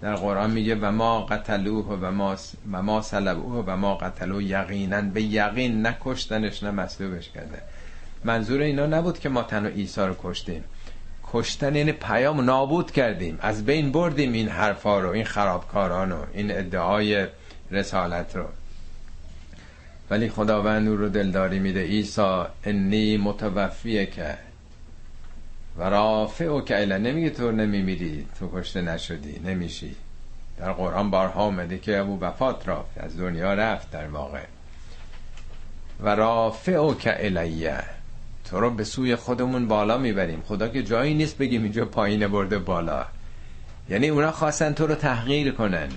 در قرآن میگه و ما قتلوه و ما و ما صلبوه و ما قتلوه یقینا. به یقین نکشتنش نه مصلوبش کرده. منظور اینا نبود که ما تنها عیسی رو کشتیم. کشتن یعنی پیام نابود کردیم. از بین بردیم این حرفا رو این خرابکاران رو این ادعای رسالت رو. ولی خداوند او رو دلداری میده. عیسی انی متوفیه که و رافع و که نمیگه تو نمیمیری. تو کشته نشدی. نمیشی. در قرآن بارها اومده که ابو وفات رافت از دنیا رفت در واقع. و رافع و که تو رو به سوی خودمون بالا می‌بریم. خدا که جایی نیست بگیم اینجا پایین برده بالا. یعنی اونا خواستن تو رو تحقیر کنن.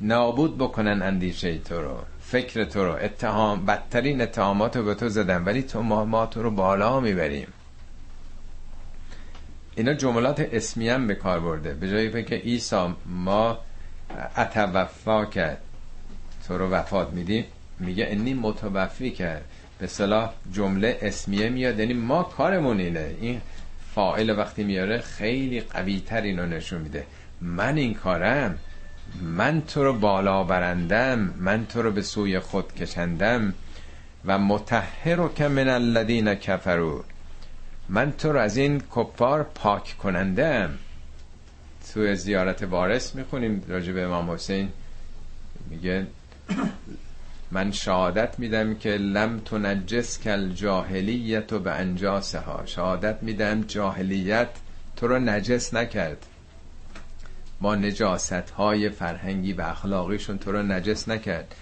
نابود بکنن اندیشه تو رو فکر تو رو. اتهام بدترین اتهامات رو به تو زدن ولی تو ما, ما تو رو بالا می‌بریم. اینا جملات اسمی هم به کار برده. به جایی فکر عیسی ما اتوفا کرد تو رو وفات میدیم میگه انی متوفی کرد به صلاح جمله اسمیه میاد یعنی ما کارمون اینه. این فاعل وقتی میاره خیلی قوی تر اینو نشون میده. من این کارم من تو رو بالا برندم من تو رو به سوی خود کشندم و متحر که من الذین کفرو من تو رو از این کفار پاک کنندم. تو زیارت وارث می‌خونیم راجع به امام حسین میگه من شهادت میدم که لم تنجس کل جاهلیت و به انجاسها شهادت میدم جاهلیت تو رو نجس نکرد. با نجاست های فرهنگی و اخلاقیشون تو رو نجس نکرد.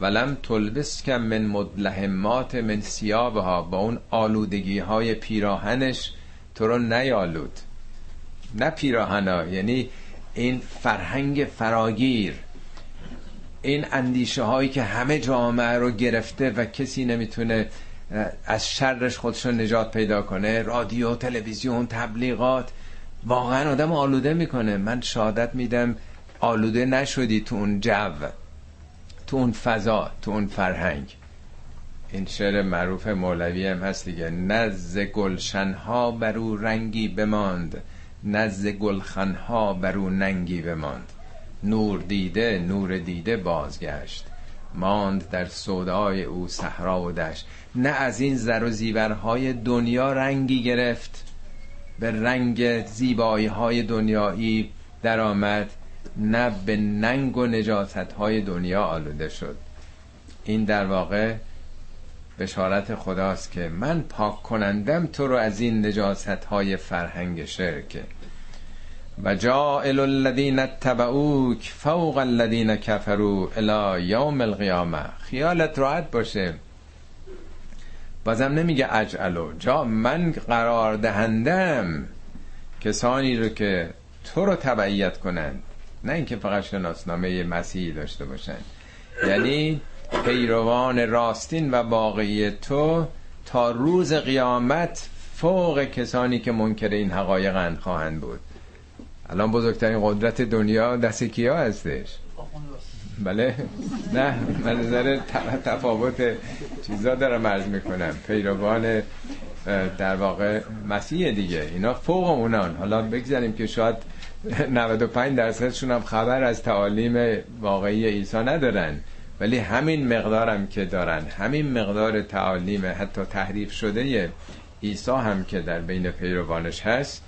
ولم تلبس کم من مدلهمات من سیابها با اون آلودگی های پیراهنش تو رو نیالود. نه پیراهنا یعنی این فرهنگ فراگیر. این اندیشه هایی که همه جامعه رو گرفته و کسی نمی‌تونه از شرش خودشون نجات پیدا کنه رادیو تلویزیون تبلیغات واقعا آدم آلوده می‌کنه. من شهادت میدم آلوده نشدی تو اون جو تو اون فضا تو اون فرهنگ. این شعر معروف مولوی هم هست دیگه. نزد گلشنها برو رنگی بماند نزد گلخنها برو ننگی بماند. نور دیده نور دیده بازگشت. ماند در سودای او صحرا و دشت. نه از این زر و زیورهای دنیا رنگی گرفت. به رنگ زیبایی های دنیایی درآمد. نه به ننگ و نجاست های دنیا آلوده شد. این در واقع بشارت خداست که من پاک کنندم تو رو از این نجاست های فرهنگ شرکه و جائل الذین اتبعوک فوق الذین کفروا الى یوم القیامه. خیالت راحت باشه. بازم نمیگه اجعلو. جا من قرار دهندم کسانی رو که تو رو تبعیت کنند. نه اینکه فقط شناسنامه مسیحی داشته باشن یعنی پیروان راستین و واقعی تو تا روز قیامت فوق کسانی که منکر این حقایق خواهند بود. الان بزرگترین قدرت دنیا دست کیا هستش؟ بله. نه من نظر تفاوت چیزا دارم عرض می‌کنم. پیروان در واقع مسیح دیگه. اینا فوق اونان. حالا بگذاریم که شاید 95 درصدشون هم خبر از تعالیم واقعی عیسی ندارن. ولی همین مقدارم که دارن. همین مقدار تعالیم حتی تحریف شده عیسی هم که در بین پیروانش هست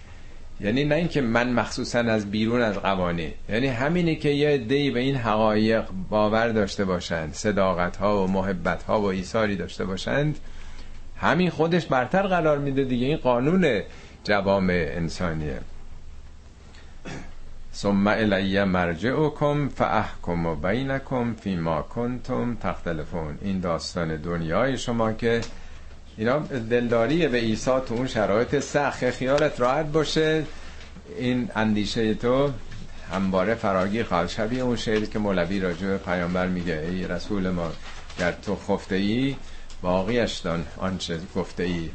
یعنی نه اینکه من مخصوصا از بیرون از قوانین یعنی همینی که یه دی به این حقایق باور داشته باشند صداقت ها و محبت ها و ایثاری داشته باشند همین خودش برتر قرار میده دیگه. این قانون جوامع انسانیه. ثم الی مرجعکم فاحکم بینکم فیما کنتم تختلفون. این داستان دنیای شما که اینا دلداری به عیسی تو اون شرایط سخت. خیالت راحت باشه. این اندیشه تو همواره فراگیر خواهد. شبیه اون شعری که مولوی راجع به پیامبر میگه ای رسول ما گر تو خفته ای باقیش دان آنچه گفته ای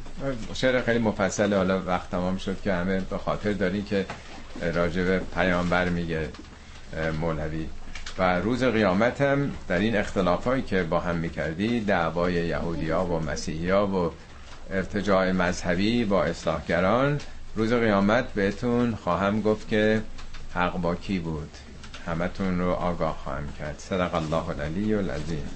شعر خیلی مفصل حالا وقت تمام شد که همه به خاطر داری که راجع به پیامبر میگه مولوی. و روز قیامت هم در این اختلافایی که با هم می‌کردی دعوای یهودی ها و مسیحی ها و ارتجاع مذهبی با اصلاحگران روز قیامت بهتون خواهم گفت که حق با کی بود. همتون رو آگاه خواهم کرد. صدق الله العلی العظیم.